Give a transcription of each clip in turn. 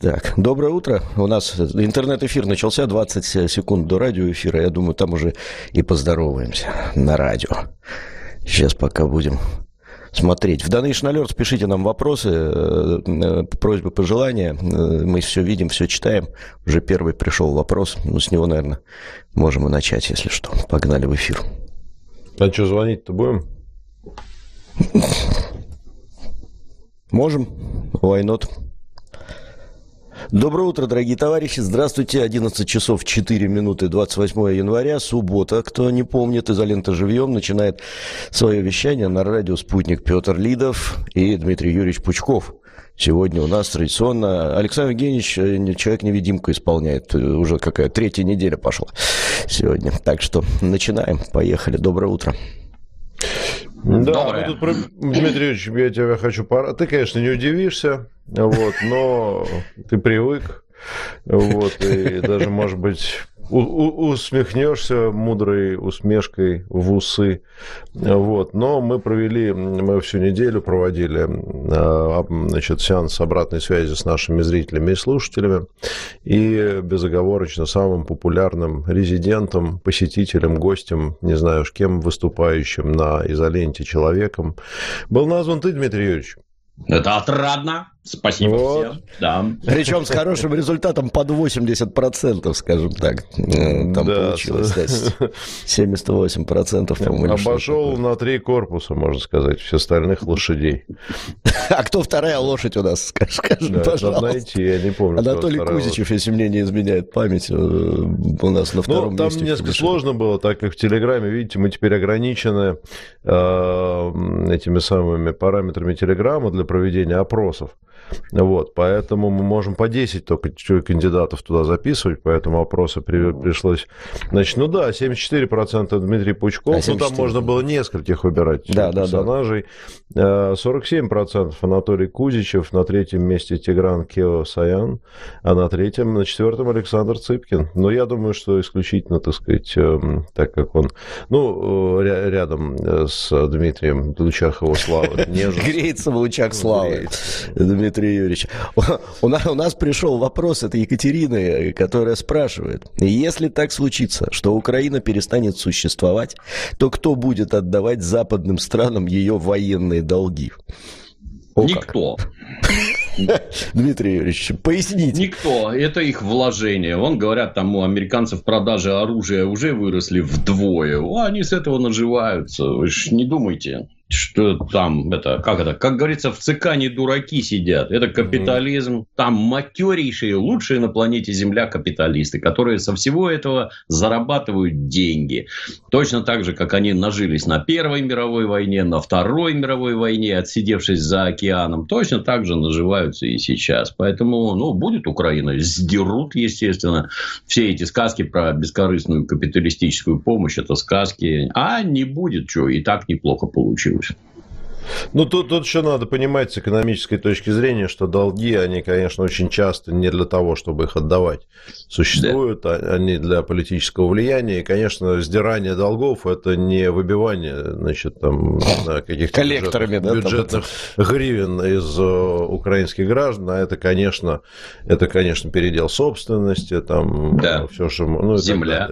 Так, доброе утро. У нас интернет-эфир начался 20 секунд до радиоэфира. Я думаю, там уже и поздороваемся на радио. Сейчас пока будем смотреть. В Donation Alert пишите нам вопросы, э, э, просьбы, пожелания. Э, мы все видим, все читаем. Уже первый пришел вопрос. Ну, с него, наверное, можем и начать, если что. Погнали в эфир. А что, звонить-то будем? Можем. Why not? Доброе утро, дорогие товарищи. Здравствуйте. 11 часов 4 минуты 28 января, суббота. Кто не помнит, изолента живьем начинает свое вещание на радио «Спутник» Петр Лидов и Дмитрий Юрьевич Пучков. Сегодня у нас традиционно Александр Евгеньевич э, человек-невидимка исполняет. Уже какая третья неделя пошла сегодня. Так что начинаем. Поехали. Доброе утро. Да, Доброе. тут про... Дмитрий Юрьевич, я тебя хочу пора. Ты, конечно, не удивишься, вот, но ты привык. Вот, и даже, может быть, усмехнешься мудрой усмешкой в усы. Вот. Но мы провели, мы всю неделю проводили а, значит, сеанс обратной связи с нашими зрителями и слушателями. И безоговорочно самым популярным резидентом, посетителем, гостем, не знаю уж кем, выступающим на изоленте человеком, был назван ты, Дмитрий Юрьевич. Это отрадно. Спасибо вот. всем. Да. Причем с хорошим результатом под 80%, скажем так. Там да, получилось, да, 78%, по-моему. Обошел на три корпуса, можно сказать, все остальных лошадей. А кто вторая лошадь у нас? Скажи, скажи да, пожалуйста. найти, я не помню. Анатолий Кузичев, если мне не изменяет память, э, у нас на ну, втором ну, там месте. Там несколько сложно было, так как в Телеграме, видите, мы теперь ограничены э, этими самыми параметрами Телеграма для проведения опросов. Вот, поэтому мы можем по 10 только кандидатов туда записывать, поэтому опросы при, пришлось... Значит, ну да, 74% Дмитрий Пучков, а 74, ну там можно было нескольких выбирать да, персонажей. Да, да. 47% Анатолий Кузичев, на третьем месте Тигран Кео Саян, а на третьем, на четвертом Александр Цыпкин. Но я думаю, что исключительно, так сказать, эм, так как он, ну, рядом э, с Дмитрием в лучах его славы. Греется в лучах славы. Дмитрий Дмитрия Юрьевича. У нас, у нас пришел вопрос от Екатерины, которая спрашивает, если так случится, что Украина перестанет существовать, то кто будет отдавать западным странам ее военные долги? О, Никто. Дмитрий Юрьевич, поясните. Никто. Это их вложение. Вон говорят, там у американцев продажи оружия уже выросли вдвое. Они с этого наживаются. Вы же не думайте что там, это, как это, как говорится, в ЦК не дураки сидят. Это капитализм. Там матерейшие, лучшие на планете Земля капиталисты, которые со всего этого зарабатывают деньги. Точно так же, как они нажились на Первой мировой войне, на Второй мировой войне, отсидевшись за океаном. Точно так же наживаются и сейчас. Поэтому, ну, будет Украина. Сдерут, естественно. Все эти сказки про бескорыстную капиталистическую помощь, это сказки. А не будет, что, и так неплохо получилось. Ну, тут, тут еще надо понимать с экономической точки зрения, что долги, они, конечно, очень часто не для того, чтобы их отдавать. Существуют да. они для политического влияния. И, конечно, сдирание долгов – это не выбивание, значит, там, каких-то Коллекторами, бюджетных, да, бюджетных гривен из э, украинских граждан, а это, конечно, это, конечно, передел собственности, там, да. все, что... Ну, Земля.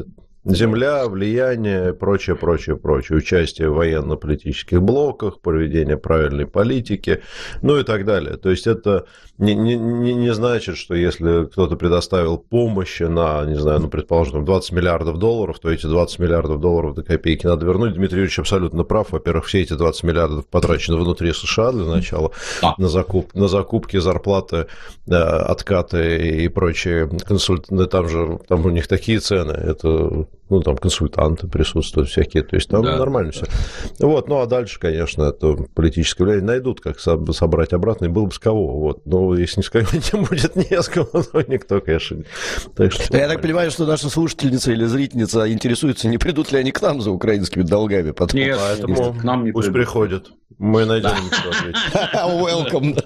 Земля, влияние, прочее, прочее, прочее. Участие в военно-политических блоках, проведение правильной политики, ну и так далее. То есть это не, не, не значит, что если кто-то предоставил помощи на, не знаю, ну, предположим, 20 миллиардов долларов, то эти 20 миллиардов долларов до копейки надо вернуть. Дмитрий Юрьевич абсолютно прав. Во-первых, все эти 20 миллиардов потрачены внутри США для начала на, закуп, на закупки, зарплаты, э, откаты и прочие консультанты. Там же там у них такие цены. Это ну, там консультанты присутствуют всякие, то есть там да, нормально да. все. Вот, ну, а дальше, конечно, это политическое влияние найдут, как собрать обратно, и было бы с кого, вот. Но если не с кого не будет не с кого, то никто, конечно. Так что, Я так понимаю, что наша слушательница или зрительница интересуется, не придут ли они к нам за украинскими долгами потом. Нет, поэтому к нам не пусть приходят. Мы найдем Welcome.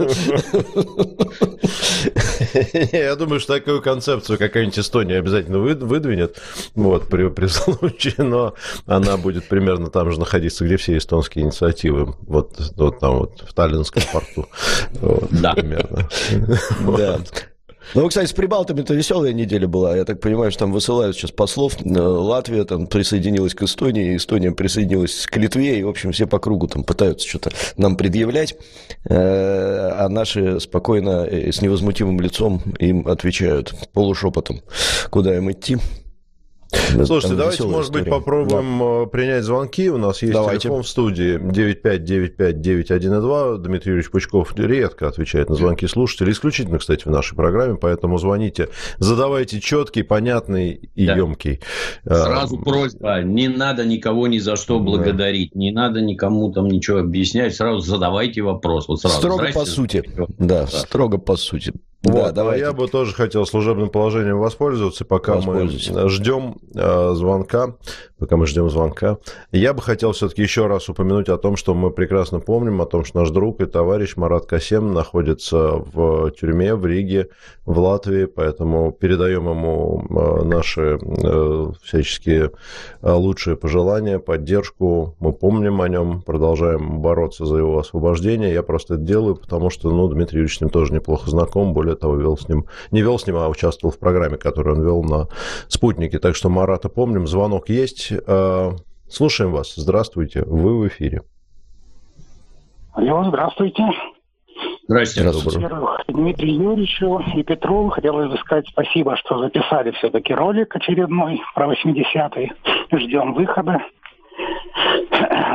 Я думаю, что такую концепцию какая-нибудь Эстония обязательно выдвинет. Вот, при, при случае, но она будет примерно там же находиться, где все эстонские инициативы. Вот, вот там вот, в Таллинском порту. Вот, да. Примерно. Да. Ну, кстати, с Прибалтами-то веселая неделя была. Я так понимаю, что там высылают сейчас послов. Э, Латвия там присоединилась к Эстонии, Эстония присоединилась к Литве, и, в общем, все по кругу там пытаются что-то нам предъявлять, э, а наши спокойно с невозмутимым лицом им отвечают полушепотом, куда им идти. Слушайте, давайте, может история. быть, попробуем да. Э, принять звонки. У нас есть давайте. телефон в студии 95959102. Дмитрий Юрьевич Пучков редко отвечает на звонки слушателей, исключительно, кстати, в нашей программе, поэтому звоните, задавайте четкий, понятный и да. емкий. Э, сразу просьба, не надо никого ни за что благодарить, да. не надо никому там ничего объяснять, сразу задавайте вопрос. Вот сразу. Строго по сути. Да, да, строго по сути. Вот, да, давайте. я бы тоже хотел служебным положением воспользоваться, пока мы ждем звонка, пока мы ждем звонка. Я бы хотел все-таки еще раз упомянуть о том, что мы прекрасно помним, о том, что наш друг и товарищ Марат Касем находится в тюрьме в Риге, в Латвии, поэтому передаем ему э, наши э, всяческие э, лучшие пожелания, поддержку. Мы помним о нем, продолжаем бороться за его освобождение. Я просто это делаю, потому что, ну, Дмитрий Юрьевич с ним тоже неплохо знаком, более того, вел с ним, не вел с ним, а участвовал в программе, которую он вел на «Спутнике». Так что Марата помним, звонок есть. А, слушаем вас. Здравствуйте, вы в эфире. Алло, здравствуйте. Здравствуйте. Во-первых, Дмитрию Юрьевичу и Петру хотелось бы сказать спасибо, что записали все-таки ролик очередной про 80-е. Ждем выхода.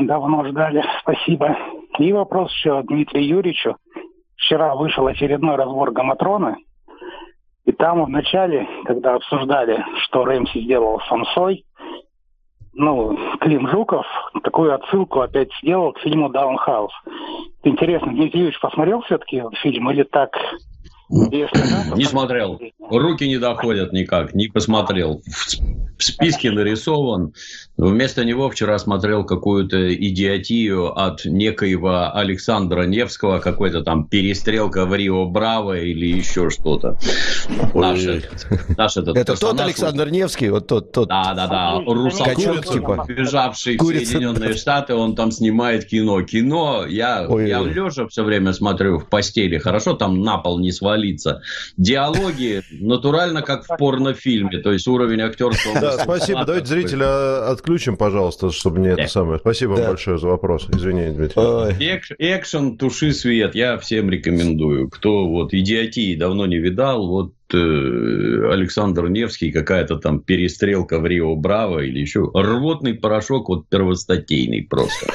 Давно ждали. Спасибо. И вопрос еще Дмитрию Юрьевичу вчера вышел очередной разбор Гаматрона, там в начале, когда обсуждали, что Рэмси сделал с Самсой, ну, Клим Жуков такую отсылку опять сделал к фильму «Даунхаус». Интересно, Дмитрий Юрьевич посмотрел все-таки фильм или так не смотрел. Руки не доходят никак, не посмотрел. В списке нарисован. Вместо него вчера смотрел какую-то идиотию от некоего Александра Невского, какой-то там перестрелка в Рио Браво или еще что-то. Наш, наш этот Это тот Александр Невский, вот тот, тот. Да, да, да. Русаков, типа. бежавший Курица. в Соединенные Штаты, он там снимает кино. Кино, я, Ой, я лежа все время смотрю в постели. Хорошо, там на пол не свалиться. Диалоги натурально как в порнофильме, то есть уровень актерского... Да, спасибо. Давайте зрителя отключим, пожалуйста, чтобы не это самое. Спасибо вам большое за вопрос. Извини, Дмитрий. Экшен, туши свет. Я всем рекомендую. Кто вот идиотии давно не видал, вот э, Александр Невский, какая-то там перестрелка в Рио Браво или еще рвотный порошок вот первостатейный просто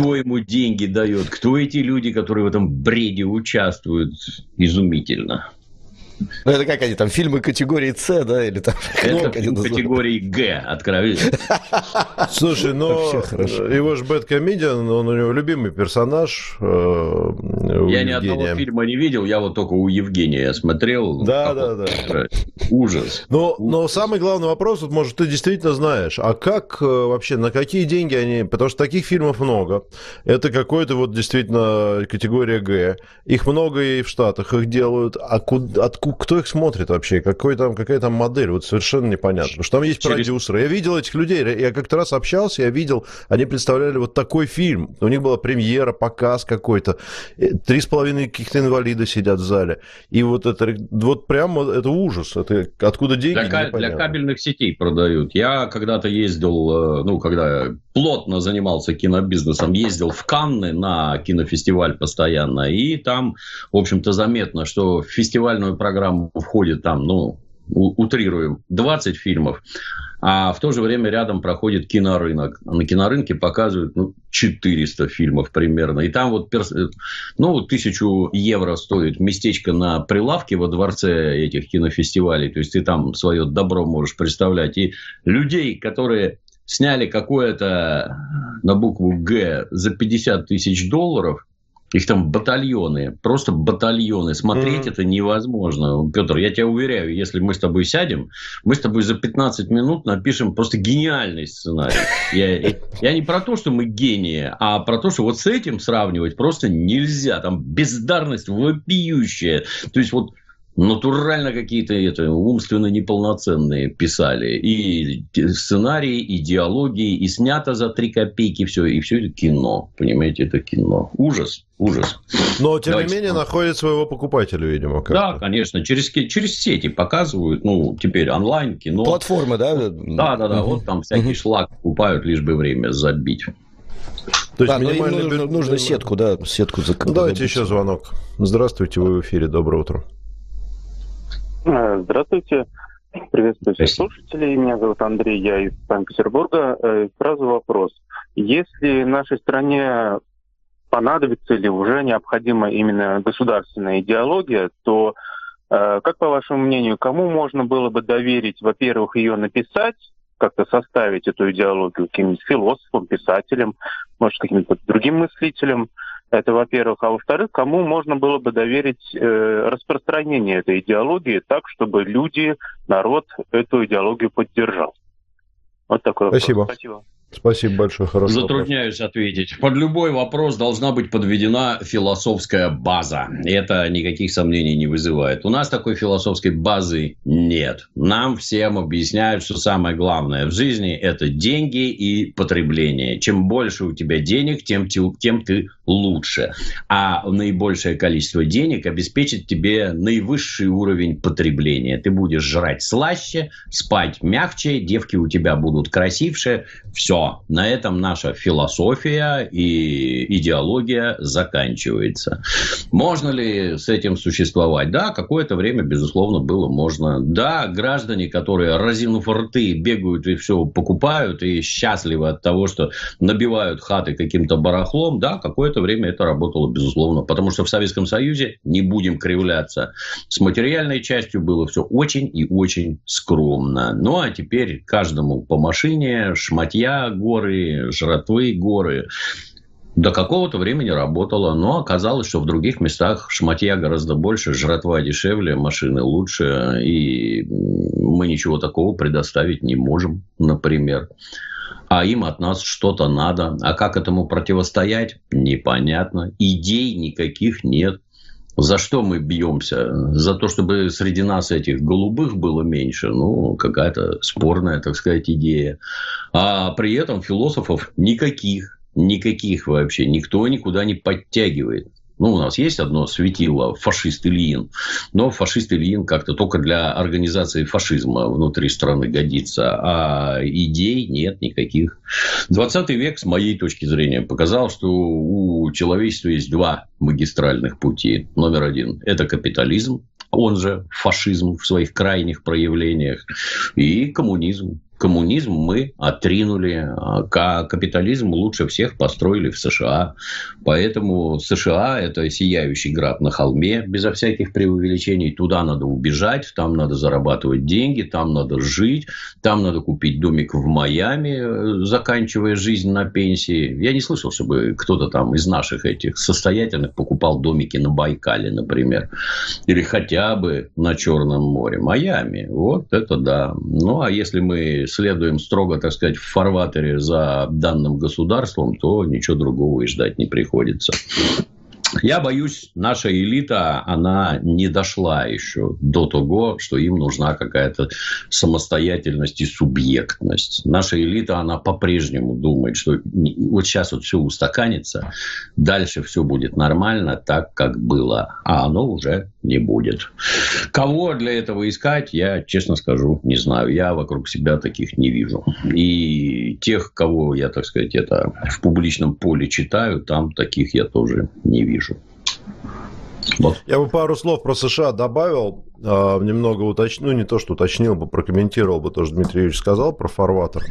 кто ему деньги дает, кто эти люди, которые в этом бреде участвуют, изумительно. Ну, это как они там, фильмы категории С, да, или там... Это фильм категории Г, откровенно. Слушай, но его же Бэткомедиан, он у него любимый персонаж. Э, я ни одного фильма не видел, я вот только у Евгения смотрел. Да, да, да. Ужас. Но, но самый главный вопрос, вот, может, ты действительно знаешь, а как э, вообще, на какие деньги они... Потому что таких фильмов много. Это какой-то вот действительно категория Г. Их много и в Штатах их делают. А куда, откуда кто их смотрит вообще? Какой там, какая там модель? Вот совершенно непонятно. Потому что там есть Через... продюсеры. Я видел этих людей. Я как-то раз общался, я видел, они представляли вот такой фильм. У них была премьера, показ какой-то. Э, три с половиной каких-то инвалида сидят в зале. И вот это вот прямо это ужас. Это откуда деньги? Для, для кабельных сетей продают. Я когда-то ездил, э, ну, когда плотно занимался кинобизнесом, ездил в Канны на кинофестиваль постоянно. И там, в общем-то, заметно, что фестивальную программу программу входит там, ну, утрируем, 20 фильмов, а в то же время рядом проходит кинорынок. На кинорынке показывают ну, 400 фильмов примерно. И там вот перс... ну, тысячу евро стоит местечко на прилавке во дворце этих кинофестивалей. То есть ты там свое добро можешь представлять. И людей, которые сняли какое-то на букву Г за 50 тысяч долларов, их там батальоны, просто батальоны. Смотреть mm-hmm. это невозможно. Петр, я тебя уверяю, если мы с тобой сядем, мы с тобой за 15 минут напишем просто гениальный сценарий. Я, я не про то, что мы гении, а про то, что вот с этим сравнивать просто нельзя. Там бездарность вопиющая. То есть вот натурально какие-то это, умственно неполноценные писали. И сценарии, и диалоги, и снято за три копейки все. И все это кино. Понимаете, это кино. Ужас. Ужас. Но, тем Давайте. не менее, находит своего покупателя, видимо. Как-то. Да, конечно. Через, через сети показывают. Ну, теперь онлайн, кино. Платформы, да? Да, да, да. Угу. Вот там всякий угу. шлак покупают, лишь бы время забить. То есть да, минимальный... нужно, нужно сетку, да, сетку закрыть. Давайте еще звонок. Здравствуйте, вы в эфире. Доброе утро. Э, здравствуйте. Приветствую всех слушателей. Меня зовут Андрей, я из Санкт-Петербурга. Э, сразу вопрос. Если нашей стране понадобится или уже необходима именно государственная идеология, то э, как по вашему мнению, кому можно было бы доверить, во-первых, ее написать, как-то составить эту идеологию, каким-нибудь философам, писателям, может, каким-то другим мыслителям, это, во-первых. А во-вторых, кому можно было бы доверить э, распространение этой идеологии так, чтобы люди, народ эту идеологию поддержал? Вот такой Спасибо. вопрос. Спасибо. Спасибо большое, хорошо. Затрудняюсь вопрос. ответить. Под любой вопрос должна быть подведена философская база. Это никаких сомнений не вызывает. У нас такой философской базы нет. Нам всем объясняют, что самое главное в жизни – это деньги и потребление. Чем больше у тебя денег, тем, тем ты лучше. А наибольшее количество денег обеспечит тебе наивысший уровень потребления. Ты будешь жрать слаще, спать мягче, девки у тебя будут красивше. Все. На этом наша философия и идеология заканчивается. Можно ли с этим существовать? Да, какое-то время, безусловно, было можно. Да, граждане, которые, разинув рты, бегают и все покупают, и счастливы от того, что набивают хаты каким-то барахлом, да, какое-то время это работало, безусловно. Потому что в Советском Союзе, не будем кривляться, с материальной частью было все очень и очень скромно. Ну, а теперь каждому по машине, шматья горы, жратвы горы. До какого-то времени работало, но оказалось, что в других местах шматья гораздо больше, жратва дешевле, машины лучше, и мы ничего такого предоставить не можем, например а им от нас что-то надо. А как этому противостоять, непонятно. Идей никаких нет. За что мы бьемся? За то, чтобы среди нас этих голубых было меньше? Ну, какая-то спорная, так сказать, идея. А при этом философов никаких. Никаких вообще. Никто никуда не подтягивает. Ну, у нас есть одно светило фашист Ильин, но фашист Ильин как-то только для организации фашизма внутри страны годится, а идей нет никаких. 20 век, с моей точки зрения, показал, что у человечества есть два магистральных пути. Номер один – это капитализм, он же фашизм в своих крайних проявлениях, и коммунизм коммунизм мы отринули, а капитализм лучше всех построили в США. Поэтому США – это сияющий град на холме, безо всяких преувеличений. Туда надо убежать, там надо зарабатывать деньги, там надо жить, там надо купить домик в Майами, заканчивая жизнь на пенсии. Я не слышал, чтобы кто-то там из наших этих состоятельных покупал домики на Байкале, например. Или хотя бы на Черном море. Майами. Вот это да. Ну, а если мы следуем строго, так сказать, в фарватере за данным государством, то ничего другого и ждать не приходится. Я боюсь, наша элита, она не дошла еще до того, что им нужна какая-то самостоятельность и субъектность. Наша элита, она по-прежнему думает, что вот сейчас вот все устаканится, дальше все будет нормально, так, как было, а оно уже не будет. Кого для этого искать, я, честно скажу, не знаю. Я вокруг себя таких не вижу. И тех, кого я, так сказать, это в публичном поле читаю, там таких я тоже не вижу. Вот. Я бы пару слов про США добавил, а, немного уточню, ну не то, что уточнил бы, прокомментировал бы то, что Дмитрий Юрьевич сказал про фарватер.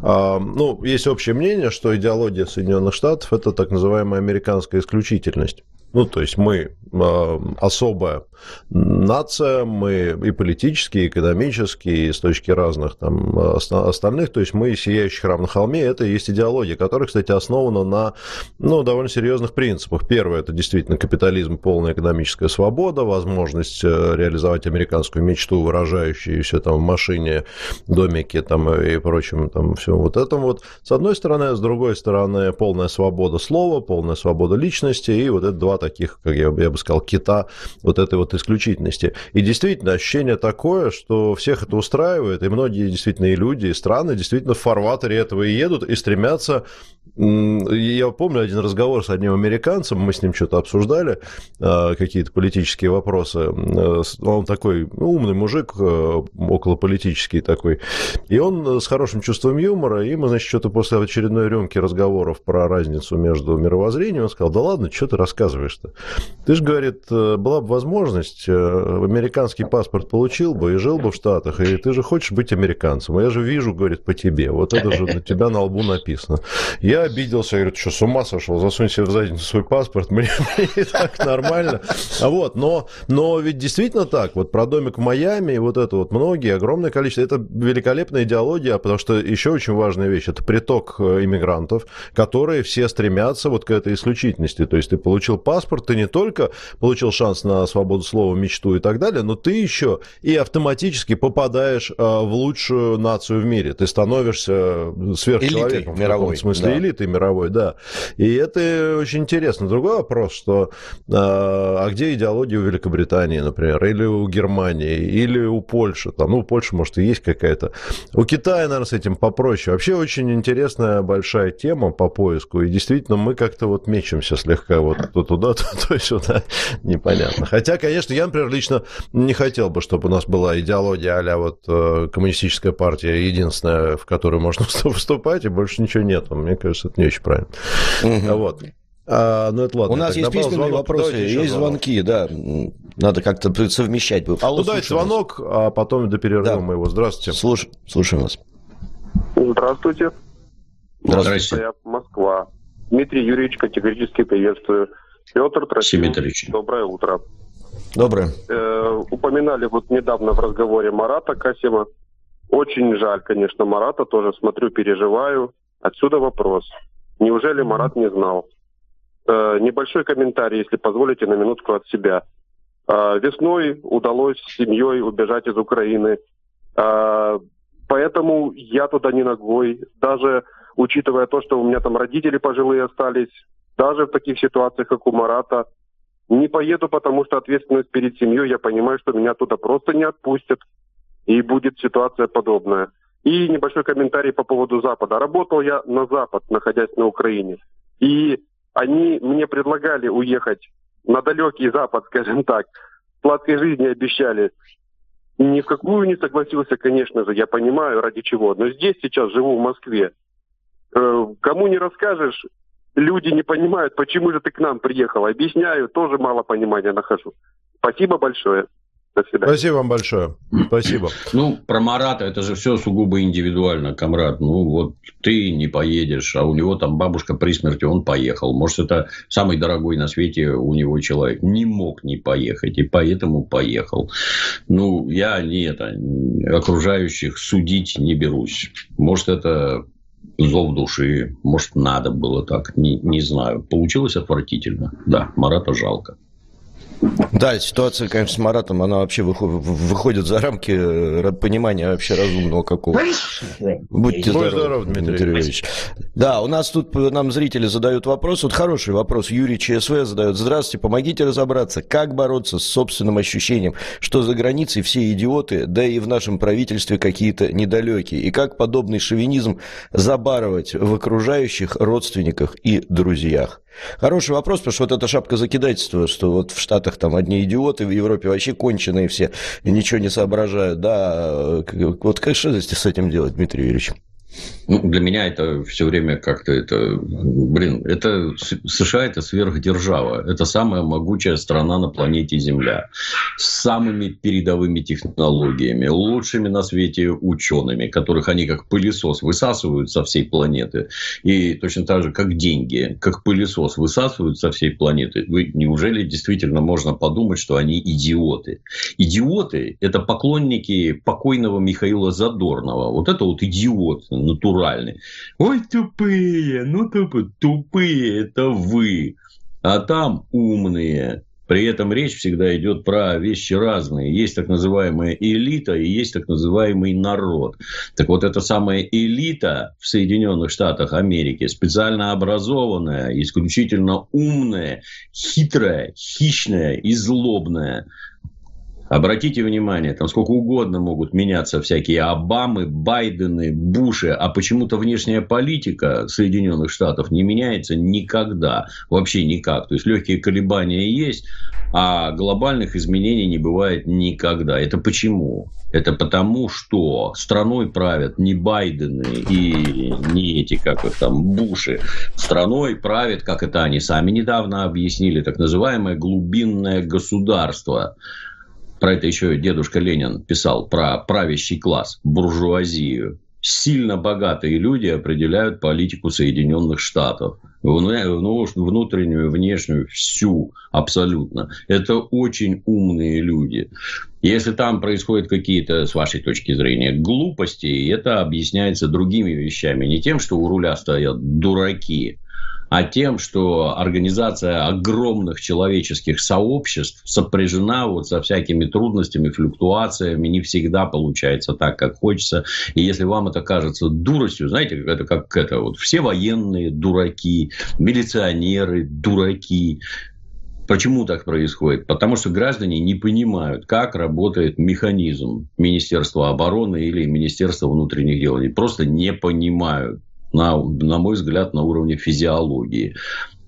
А, ну, есть общее мнение, что идеология Соединенных Штатов – это так называемая американская исключительность. Ну, то есть мы э, особая нация, мы и политически, и экономически, и с точки разных там остальных, то есть мы сияющий храм на холме, это и есть идеология, которая, кстати, основана на ну, довольно серьезных принципах. Первое, это действительно капитализм, полная экономическая свобода, возможность э, реализовать американскую мечту, выражающуюся там в машине, домике там, и прочем, там, все вот этом вот. С одной стороны, с другой стороны, полная свобода слова, полная свобода личности, и вот это два таких, как я, я бы сказал, кита вот этой вот исключительности. И действительно, ощущение такое, что всех это устраивает, и многие действительно и люди, и страны действительно в фарватере этого и едут, и стремятся я помню один разговор с одним американцем, мы с ним что-то обсуждали, а, какие-то политические вопросы. Э, он такой умный мужик, э, около политический такой. И он с хорошим чувством юмора, и мы, значит, что-то после очередной рюмки разговоров про разницу между мировоззрением, он сказал, да ладно, что ты рассказываешь-то? Ты же, говорит, э, была бы возможность, американский паспорт получил бы и жил бы в Штатах, и ты же хочешь быть американцем. Я же вижу, говорит, по тебе. Вот это же на тебя на лбу написано. Я обиделся, я говорю, что, с ума сошел, засунь себе в задницу свой паспорт, мне, мне так нормально. А вот, но, но ведь действительно так, вот про домик в Майами, вот это вот многие, огромное количество, это великолепная идеология, потому что еще очень важная вещь, это приток э, иммигрантов, которые все стремятся вот к этой исключительности, то есть ты получил паспорт, ты не только получил шанс на свободу слова, мечту и так далее, но ты еще и автоматически попадаешь э, в лучшую нацию в мире, ты становишься сверхчеловеком. Элитой мировой. В смысле, да. элитой мировой, да. И это очень интересно. Другой вопрос, что а, а где идеология у Великобритании, например, или у Германии, или у Польши? Там, ну, у Польши, может, и есть какая-то. У Китая, наверное, с этим попроще. Вообще очень интересная большая тема по поиску. И действительно, мы как-то вот мечемся слегка вот то туда, то, то сюда. Непонятно. Хотя, конечно, я, например, лично не хотел бы, чтобы у нас была идеология а вот э, коммунистическая партия единственная, в которую можно вступать, и больше ничего нет. Мне кажется, это не очень правильно. Угу. Вот. А, ну, это ладно. У нас есть письменные звонок. вопросы, Давайте есть звонки, да. Надо как-то совмещать. Алло, ну, давайте звонок, а потом до перерыва да. мы его. Здравствуйте. Слуш... Слушаем вас. Здравствуйте. Здравствуйте. Я Москва. Дмитрий Юрьевич, категорически приветствую. Петр Трофимович, доброе утро. Доброе. Э, упоминали вот недавно в разговоре Марата Касима. Очень жаль, конечно, Марата, тоже смотрю, переживаю. Отсюда вопрос. Неужели Марат не знал? Э, небольшой комментарий, если позволите, на минутку от себя. Э, весной удалось с семьей убежать из Украины. Э, поэтому я туда не ногой. Даже учитывая то, что у меня там родители пожилые остались, даже в таких ситуациях, как у Марата, не поеду, потому что ответственность перед семьей, я понимаю, что меня туда просто не отпустят. И будет ситуация подобная. И небольшой комментарий по поводу Запада. Работал я на Запад, находясь на Украине. И они мне предлагали уехать на далекий Запад, скажем так. Сладкой жизни обещали. Ни в какую не согласился, конечно же, я понимаю, ради чего. Но здесь сейчас живу в Москве. Э, кому не расскажешь, люди не понимают, почему же ты к нам приехал. Объясняю, тоже мало понимания нахожу. Спасибо большое. До свидания. Спасибо вам большое. Спасибо. Ну, про Марата это же все сугубо индивидуально, комрад. Ну, вот ты не поедешь, а у него там бабушка при смерти, он поехал. Может, это самый дорогой на свете у него человек. Не мог не поехать, и поэтому поехал. Ну, я не это, окружающих судить не берусь. Может, это зов души, может, надо было так, не, не знаю. Получилось отвратительно. Да, Марата жалко. Да, ситуация, конечно, с Маратом, она вообще выходит за рамки э, понимания вообще разумного какого. Будьте здоровы, здоров, Дмитрий, Дмитрий Ильич. Да, у нас тут нам зрители задают вопрос. Вот хороший вопрос. Юрий ЧСВ задает. Здравствуйте, помогите разобраться, как бороться с собственным ощущением, что за границей все идиоты, да и в нашем правительстве какие-то недалекие. И как подобный шовинизм забарывать в окружающих родственниках и друзьях. Хороший вопрос, потому что вот эта шапка закидательства, что вот в Штатах там одни идиоты, в Европе вообще конченые все, ничего не соображают, да, вот как что с этим делать, Дмитрий Юрьевич? Ну, для меня это все время как-то это... Блин, это США – это сверхдержава. Это самая могучая страна на планете Земля. С самыми передовыми технологиями, лучшими на свете учеными, которых они как пылесос высасывают со всей планеты. И точно так же, как деньги, как пылесос высасывают со всей планеты. Вы, неужели действительно можно подумать, что они идиоты? Идиоты – это поклонники покойного Михаила Задорнова. Вот это вот идиот натуральный. Ой, тупые, ну тупые, тупые это вы. А там умные. При этом речь всегда идет про вещи разные. Есть так называемая элита и есть так называемый народ. Так вот, эта самая элита в Соединенных Штатах Америки, специально образованная, исключительно умная, хитрая, хищная и злобная – Обратите внимание, там сколько угодно могут меняться всякие Обамы, Байдены, Буши, а почему-то внешняя политика Соединенных Штатов не меняется никогда, вообще никак. То есть легкие колебания есть, а глобальных изменений не бывает никогда. Это почему? Это потому, что страной правят не Байдены и не эти, как их там, Буши. Страной правят, как это они сами недавно объяснили, так называемое глубинное государство – про это еще дедушка Ленин писал, про правящий класс, буржуазию. Сильно богатые люди определяют политику Соединенных Штатов. Ну, внутреннюю, внешнюю, всю абсолютно. Это очень умные люди. Если там происходят какие-то, с вашей точки зрения, глупости, это объясняется другими вещами. Не тем, что у руля стоят дураки, а тем, что организация огромных человеческих сообществ сопряжена вот со всякими трудностями, флюктуациями, не всегда получается так, как хочется. И если вам это кажется дуростью, знаете, это как это вот все военные дураки, милиционеры дураки, Почему так происходит? Потому что граждане не понимают, как работает механизм Министерства обороны или Министерства внутренних дел. Они просто не понимают на, на мой взгляд, на уровне физиологии.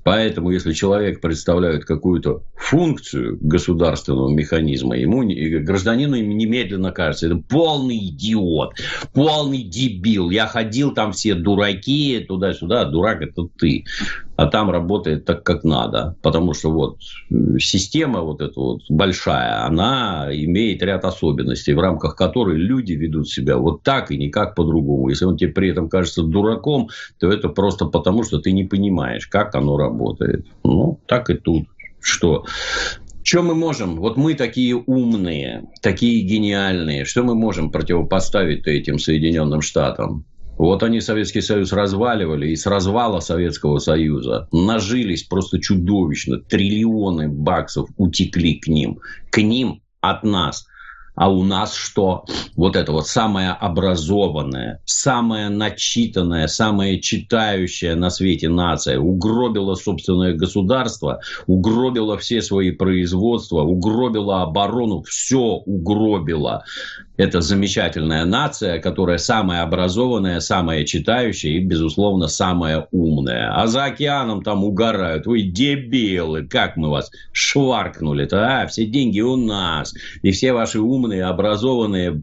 Поэтому, если человек представляет какую-то функцию государственного механизма, ему гражданину немедленно кажется, это полный идиот, полный дебил. Я ходил, там все дураки, туда-сюда, дурак это ты а там работает так, как надо. Потому что вот э, система вот эта вот большая, она имеет ряд особенностей, в рамках которой люди ведут себя вот так и никак по-другому. Если он тебе при этом кажется дураком, то это просто потому, что ты не понимаешь, как оно работает. Ну, так и тут. Что что мы можем? Вот мы такие умные, такие гениальные. Что мы можем противопоставить этим Соединенным Штатам? Вот они Советский Союз разваливали, и с развала Советского Союза нажились просто чудовищно. Триллионы баксов утекли к ним. К ним от нас – а у нас что? Вот это вот самое образованное, самое начитанное, самое читающее на свете нация угробила собственное государство, угробила все свои производства, угробила оборону, все угробила. Это замечательная нация, которая самая образованная, самая читающая и, безусловно, самая умная. А за океаном там угорают. Вы дебилы, как мы вас шваркнули-то, а? Все деньги у нас. И все ваши умные образованные,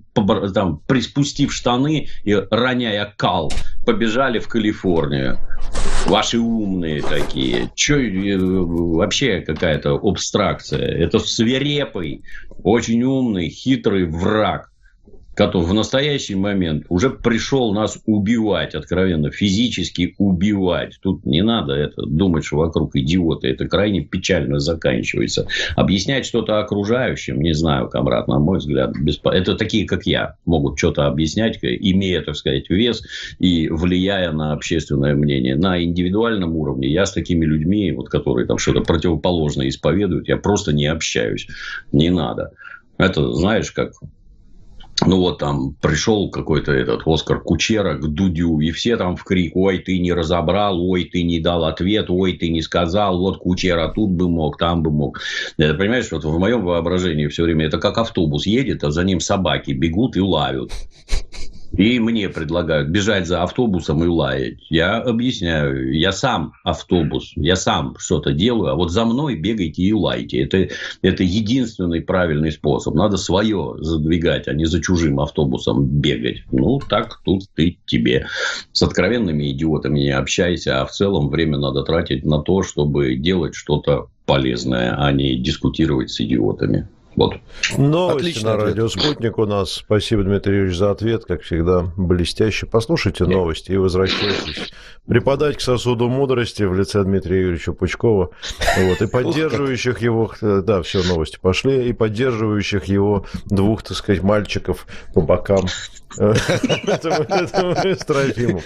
там, приспустив штаны и роняя кал, побежали в Калифорнию. Ваши умные такие. Че э, вообще какая-то абстракция? Это свирепый, очень умный, хитрый враг который в настоящий момент уже пришел нас убивать, откровенно, физически убивать. Тут не надо это думать, что вокруг идиоты. Это крайне печально заканчивается. Объяснять что-то окружающим, не знаю, комрад, на мой взгляд, бесп... это такие, как я, могут что-то объяснять, имея, так сказать, вес и влияя на общественное мнение. На индивидуальном уровне я с такими людьми, вот, которые там что-то противоположное исповедуют, я просто не общаюсь. Не надо. Это, знаешь, как ну вот там пришел какой-то этот Оскар Кучера к Дудю, и все там в крик, ой, ты не разобрал, ой, ты не дал ответ, ой, ты не сказал, вот Кучера тут бы мог, там бы мог. Это, понимаешь, вот в моем воображении все время это как автобус едет, а за ним собаки бегут и лают. И мне предлагают бежать за автобусом и лаять. Я объясняю, я сам автобус, я сам что-то делаю, а вот за мной бегайте и лайте. Это, это единственный правильный способ. Надо свое задвигать, а не за чужим автобусом бегать. Ну, так тут ты тебе. С откровенными идиотами не общайся, а в целом время надо тратить на то, чтобы делать что-то полезное, а не дискутировать с идиотами. Вот. Новости Отличный на радио «Спутник» у нас. Спасибо, Дмитрий Юрьевич, за ответ. Как всегда, блестяще. Послушайте новости и возвращайтесь. Преподать к сосуду мудрости в лице Дмитрия Юрьевича Пучкова. Вот, и поддерживающих его... Да, все, новости пошли. И поддерживающих его двух, так сказать, мальчиков по бокам Трофимом.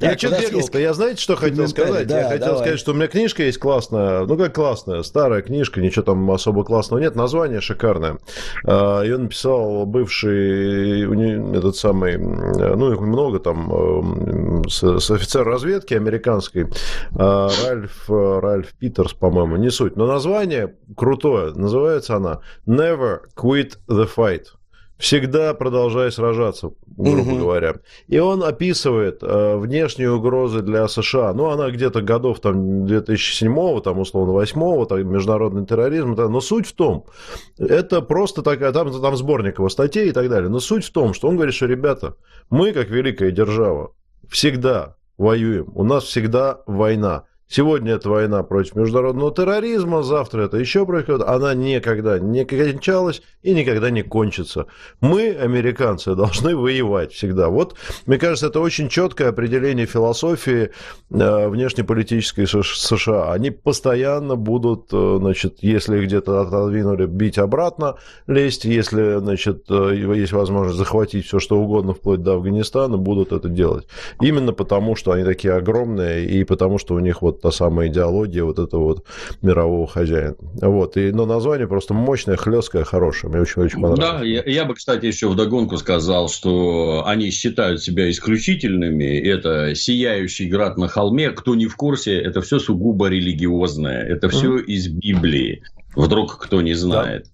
Я что делал-то? Я знаете, что хотел сказать? Я хотел сказать, что у меня книжка есть классная. Ну, как классная? Старая книжка, ничего там особо классного нет. Название шикарное. А, Ее написал бывший этот самый, ну, их много там, с офицер разведки американской, а, Ральф, Ральф Питерс, по-моему, не суть. Но название крутое. Называется она «Never Quit the Fight». Всегда продолжай сражаться, грубо угу. говоря. И он описывает э, внешние угрозы для США. Ну, она где-то годов там 2007 там, условно, 2008 там, международный терроризм. Но суть в том, это просто такая, там, там сборник его статей и так далее. Но суть в том, что он говорит, что, ребята, мы, как великая держава, всегда воюем. У нас всегда война. Сегодня это война против международного терроризма, завтра это еще против Она никогда не кончалась и никогда не кончится. Мы, американцы, должны воевать всегда. Вот, мне кажется, это очень четкое определение философии э, внешнеполитической США. Они постоянно будут, э, значит, если где-то отодвинули, бить обратно, лезть. Если, значит, э, есть возможность захватить все, что угодно, вплоть до Афганистана, будут это делать. Именно потому, что они такие огромные и потому, что у них вот та самая идеология вот этого вот мирового хозяина. Вот. И, но название просто мощное, хлесткое, хорошее. Мне очень-очень понравилось. Да, я, я бы, кстати, еще вдогонку сказал, что они считают себя исключительными. Это сияющий град на холме. Кто не в курсе, это все сугубо религиозное. Это все mm-hmm. из Библии. Вдруг кто не знает.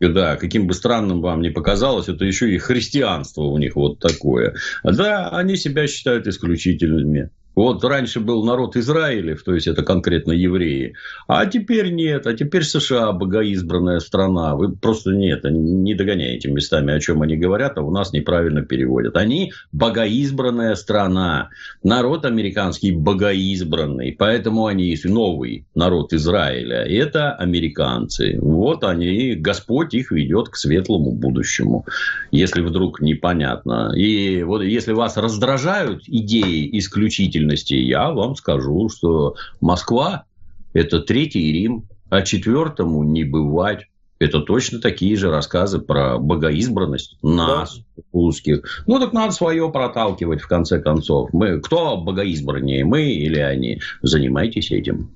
Да. Да, каким бы странным вам ни показалось, это еще и христианство у них вот такое. Да, они себя считают исключительными. Вот раньше был народ Израилев, то есть это конкретно евреи, а теперь нет, а теперь США богоизбранная страна. Вы просто нет, не догоняете местами, о чем они говорят, а у нас неправильно переводят. Они богоизбранная страна, народ американский богоизбранный, поэтому они новый народ Израиля. Это американцы. Вот они, Господь их ведет к светлому будущему, если вдруг непонятно. И вот если вас раздражают идеи исключительно действительности я вам скажу, что Москва – это третий Рим, а четвертому не бывать. Это точно такие же рассказы про богоизбранность нас, да. русских. Ну, так надо свое проталкивать, в конце концов. Мы, кто богоизбраннее, мы или они? Занимайтесь этим.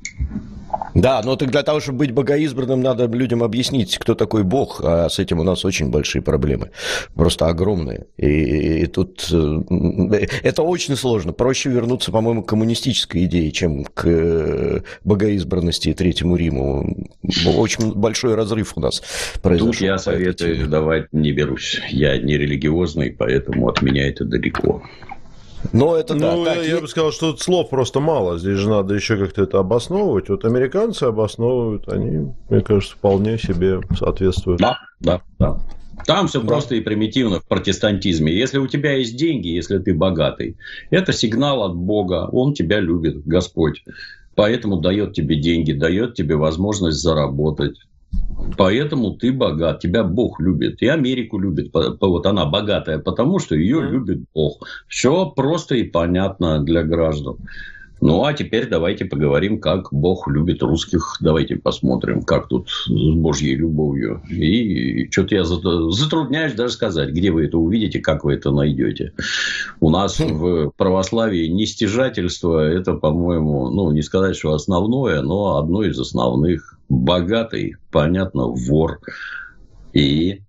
Да, но так для того, чтобы быть богоизбранным, надо людям объяснить, кто такой Бог, а с этим у нас очень большие проблемы, просто огромные. И, и тут э, это очень сложно. Проще вернуться, по-моему, к коммунистической идее, чем к э, богоизбранности и Третьему Риму. Очень большой разрыв у нас произошел. Тут я советую давать не берусь. Я не религиозный, поэтому от меня это далеко. Но это ну, да. Так, я, и... бы сказал, что тут слов просто мало. Здесь же надо еще как-то это обосновывать. Вот американцы обосновывают, они, мне кажется, вполне себе соответствуют. Да, да, да. Там все да. просто и примитивно в протестантизме. Если у тебя есть деньги, если ты богатый, это сигнал от Бога. Он тебя любит, Господь. Поэтому дает тебе деньги, дает тебе возможность заработать. Поэтому ты богат, тебя Бог любит, и Америку любит. Вот она богатая, потому что ее mm. любит Бог. Все просто и понятно для граждан. Ну, а теперь давайте поговорим, как Бог любит русских. Давайте посмотрим, как тут с Божьей любовью. И что-то я затрудняюсь даже сказать, где вы это увидите, как вы это найдете. У нас хм. в православии нестяжательство – это, по-моему, ну, не сказать, что основное, но одно из основных. Богатый, понятно, вор. И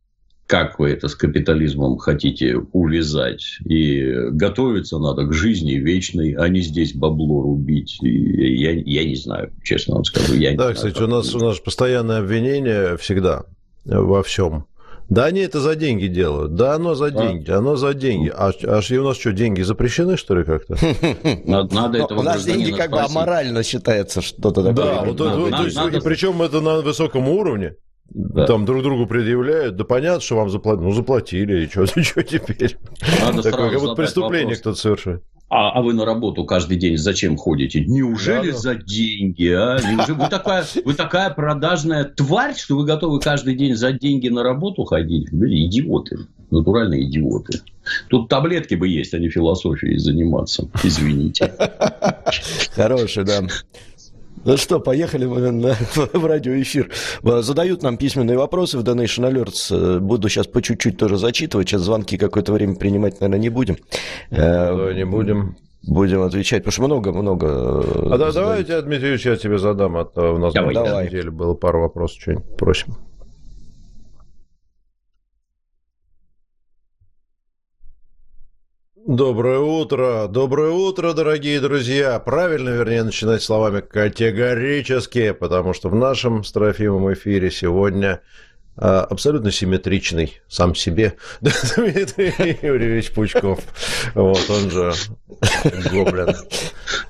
как вы это с капитализмом хотите увязать. И готовиться надо к жизни вечной, а не здесь бабло рубить. И я, я не знаю, честно вам скажу. Я да, кстати, знаю, у нас, у нас постоянное обвинение всегда во всем. Да они это за деньги делают. Да оно за деньги, а? оно за деньги. А, а у нас что, деньги запрещены, что ли, как-то? Надо, надо этого У нас деньги как бы аморально считается что-то такое. Да, вот, надо, вот, надо, надо... и причем это на высоком уровне. Да. Там друг другу предъявляют, да понятно, что вам заплатили, ну заплатили, и что, что теперь? Надо Такое, как будто преступление кто-то совершает. А, а вы на работу каждый день зачем ходите? Неужели да, за деньги? А? Неужели вы такая, вы такая продажная тварь, что вы готовы каждый день за деньги на работу ходить? Люди, идиоты, натуральные идиоты. Тут таблетки бы есть, а не философией заниматься. Извините. Хороший, да. Ну что, поехали мы на, в радиоэфир. Задают нам письменные вопросы в Donation Alerts. Буду сейчас по чуть-чуть тоже зачитывать. Сейчас звонки какое-то время принимать, наверное, не будем. Да, не будем. Будем отвечать, потому что много-много... А да, давайте, Дмитрий Ильич, я тебе задам. А то у нас Давай. на неделе было пару вопросов, что-нибудь просим. Доброе утро, доброе утро, дорогие друзья. Правильно, вернее, начинать словами категорически, потому что в нашем с эфире сегодня абсолютно симметричный сам себе Дмитрий Юрьевич Пучков. Вот, он же Гоблин.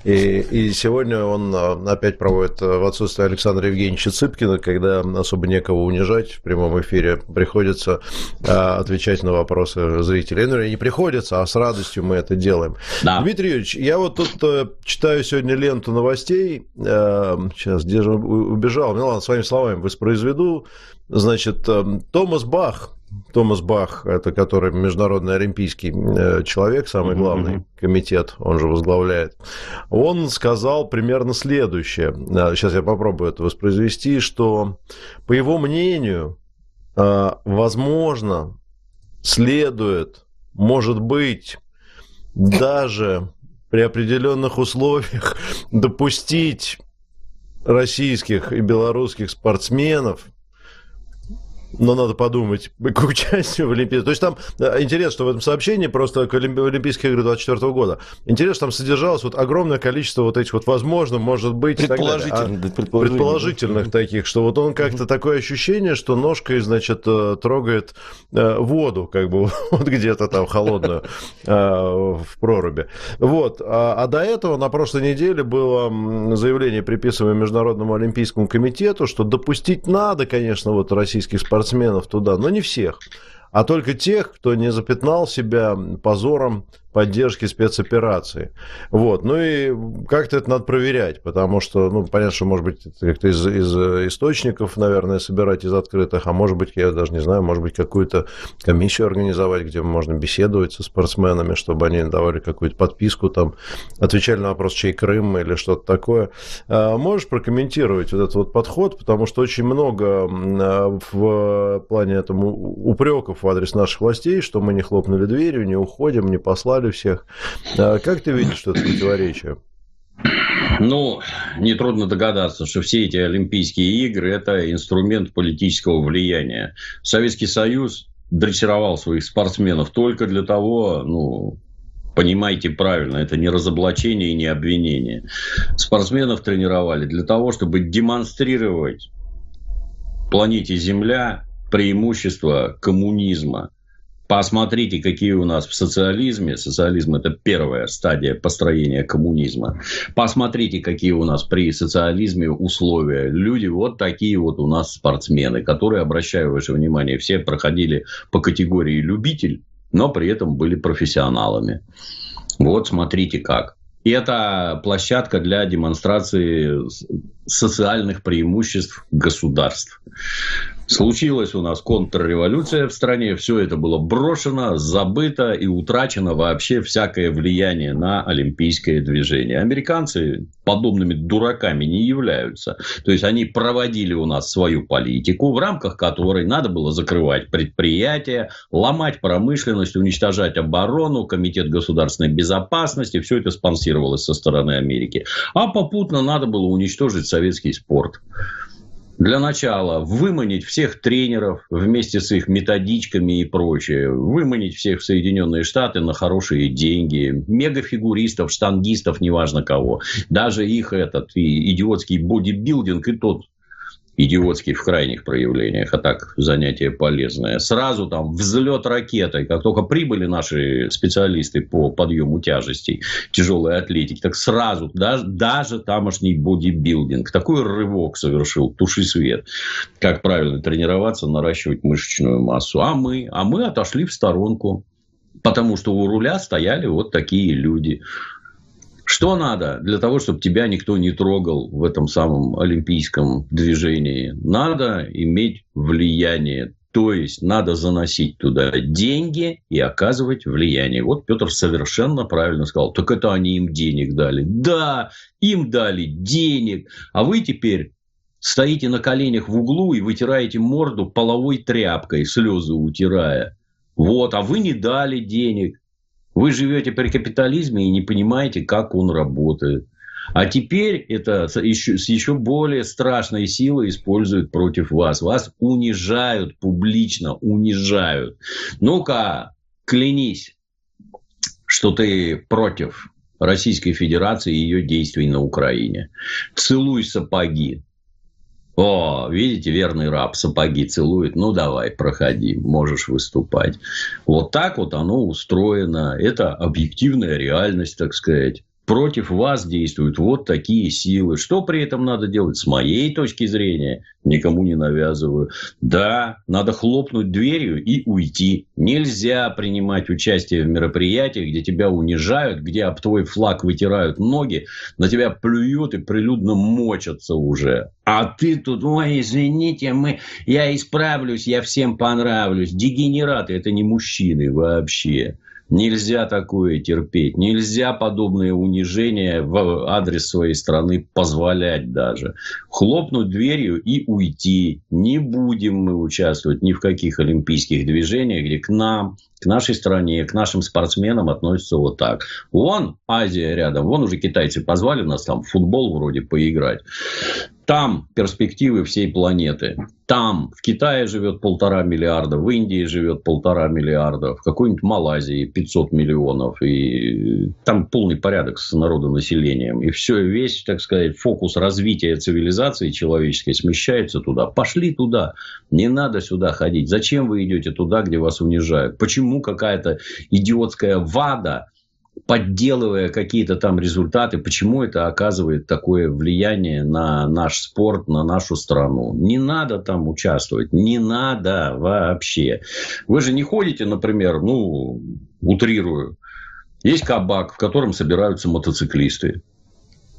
И, и сегодня он а, опять проводит а, в отсутствие Александра Евгеньевича Цыпкина, когда особо некого унижать в прямом эфире, приходится отвечать на вопросы зрителей. Ну, не приходится, а с радостью мы это делаем. Да. Дмитрий Юрьевич, я вот тут читаю сегодня ленту новостей. Сейчас, где же убежал? Ну ладно, своими словами воспроизведу. Значит, эм, Томас Бах, Томас Бах, это который международный олимпийский э, человек, самый главный комитет, он же возглавляет, он сказал примерно следующее. Сейчас э, я попробую это воспроизвести, что, по его мнению, э, возможно, следует, может быть, даже при определенных условиях допустить российских и белорусских спортсменов но надо подумать к участию в Олимпиаде. То есть там интересно, что в этом сообщении просто к Олимпийские игры 24 года. Интересно, там содержалось вот огромное количество вот этих вот возможно, может быть, предположительных, а, предположительных таких, что вот он как-то такое ощущение, что ножкой, значит, э, трогает э, воду, как бы вот где-то там холодную э, в проруби. Вот. А, а до этого на прошлой неделе было заявление, приписываемое Международному Олимпийскому комитету, что допустить надо, конечно, вот российских спортсменов спортсменов туда, но не всех, а только тех, кто не запятнал себя позором поддержки спецоперации. Вот. Ну и как-то это надо проверять, потому что, ну, понятно, что, может быть, как-то из, из источников, наверное, собирать из открытых, а может быть, я даже не знаю, может быть, какую-то комиссию организовать, где можно беседовать со спортсменами, чтобы они давали какую-то подписку, там, отвечали на вопрос, чей Крым или что-то такое. А можешь прокомментировать вот этот вот подход, потому что очень много в плане этому упреков в адрес наших властей, что мы не хлопнули дверью, не уходим, не послали собрали всех. А как ты видишь это противоречие? Ну, нетрудно догадаться, что все эти Олимпийские игры – это инструмент политического влияния. Советский Союз дрессировал своих спортсменов только для того, ну, понимаете правильно, это не разоблачение и не обвинение. Спортсменов тренировали для того, чтобы демонстрировать планете Земля преимущества коммунизма. Посмотрите, какие у нас в социализме, социализм – это первая стадия построения коммунизма. Посмотрите, какие у нас при социализме условия. Люди вот такие вот у нас спортсмены, которые, обращаю ваше внимание, все проходили по категории любитель, но при этом были профессионалами. Вот смотрите как. И это площадка для демонстрации социальных преимуществ государств. Случилась у нас контрреволюция в стране, все это было брошено, забыто и утрачено вообще всякое влияние на олимпийское движение. Американцы подобными дураками не являются. То есть они проводили у нас свою политику, в рамках которой надо было закрывать предприятия, ломать промышленность, уничтожать оборону, комитет государственной безопасности, все это спонсировалось со стороны Америки. А попутно надо было уничтожить советский спорт для начала выманить всех тренеров вместе с их методичками и прочее, выманить всех в Соединенные Штаты на хорошие деньги, мегафигуристов, штангистов, неважно кого, даже их этот и идиотский бодибилдинг и тот идиотский в крайних проявлениях, а так занятие полезное. Сразу там взлет ракетой, как только прибыли наши специалисты по подъему тяжестей тяжелой атлетики, так сразу даже, даже тамошний бодибилдинг. Такой рывок совершил, туши свет. Как правильно тренироваться, наращивать мышечную массу. А мы, а мы отошли в сторонку. Потому что у руля стояли вот такие люди. Что надо для того, чтобы тебя никто не трогал в этом самом олимпийском движении? Надо иметь влияние. То есть надо заносить туда деньги и оказывать влияние. Вот Петр совершенно правильно сказал. Так это они им денег дали. Да, им дали денег. А вы теперь стоите на коленях в углу и вытираете морду половой тряпкой, слезы утирая. Вот, а вы не дали денег. Вы живете при капитализме и не понимаете, как он работает. А теперь это с еще более страшной силой используют против вас. Вас унижают публично, унижают. Ну-ка, клянись, что ты против Российской Федерации и ее действий на Украине. Целуй сапоги. О, видите, верный раб сапоги целует. Ну, давай, проходи, можешь выступать. Вот так вот оно устроено. Это объективная реальность, так сказать против вас действуют вот такие силы. Что при этом надо делать? С моей точки зрения, никому не навязываю. Да, надо хлопнуть дверью и уйти. Нельзя принимать участие в мероприятиях, где тебя унижают, где об твой флаг вытирают ноги, на тебя плюют и прилюдно мочатся уже. А ты тут, ой, извините, мы, я исправлюсь, я всем понравлюсь. Дегенераты, это не мужчины вообще. Нельзя такое терпеть. Нельзя подобное унижение в адрес своей страны позволять даже. Хлопнуть дверью и уйти. Не будем мы участвовать ни в каких олимпийских движениях, где к нам, нашей стране, к нашим спортсменам относятся вот так. Вон Азия рядом, вон уже китайцы позвали нас там в футбол вроде поиграть. Там перспективы всей планеты. Там в Китае живет полтора миллиарда, в Индии живет полтора миллиарда, в какой-нибудь Малайзии 500 миллионов. И там полный порядок с народонаселением. И все, весь, так сказать, фокус развития цивилизации человеческой смещается туда. Пошли туда. Не надо сюда ходить. Зачем вы идете туда, где вас унижают? Почему какая-то идиотская ВАДА подделывая какие-то там результаты, почему это оказывает такое влияние на наш спорт, на нашу страну. Не надо там участвовать, не надо вообще. Вы же не ходите, например, ну, утрирую, есть кабак, в котором собираются мотоциклисты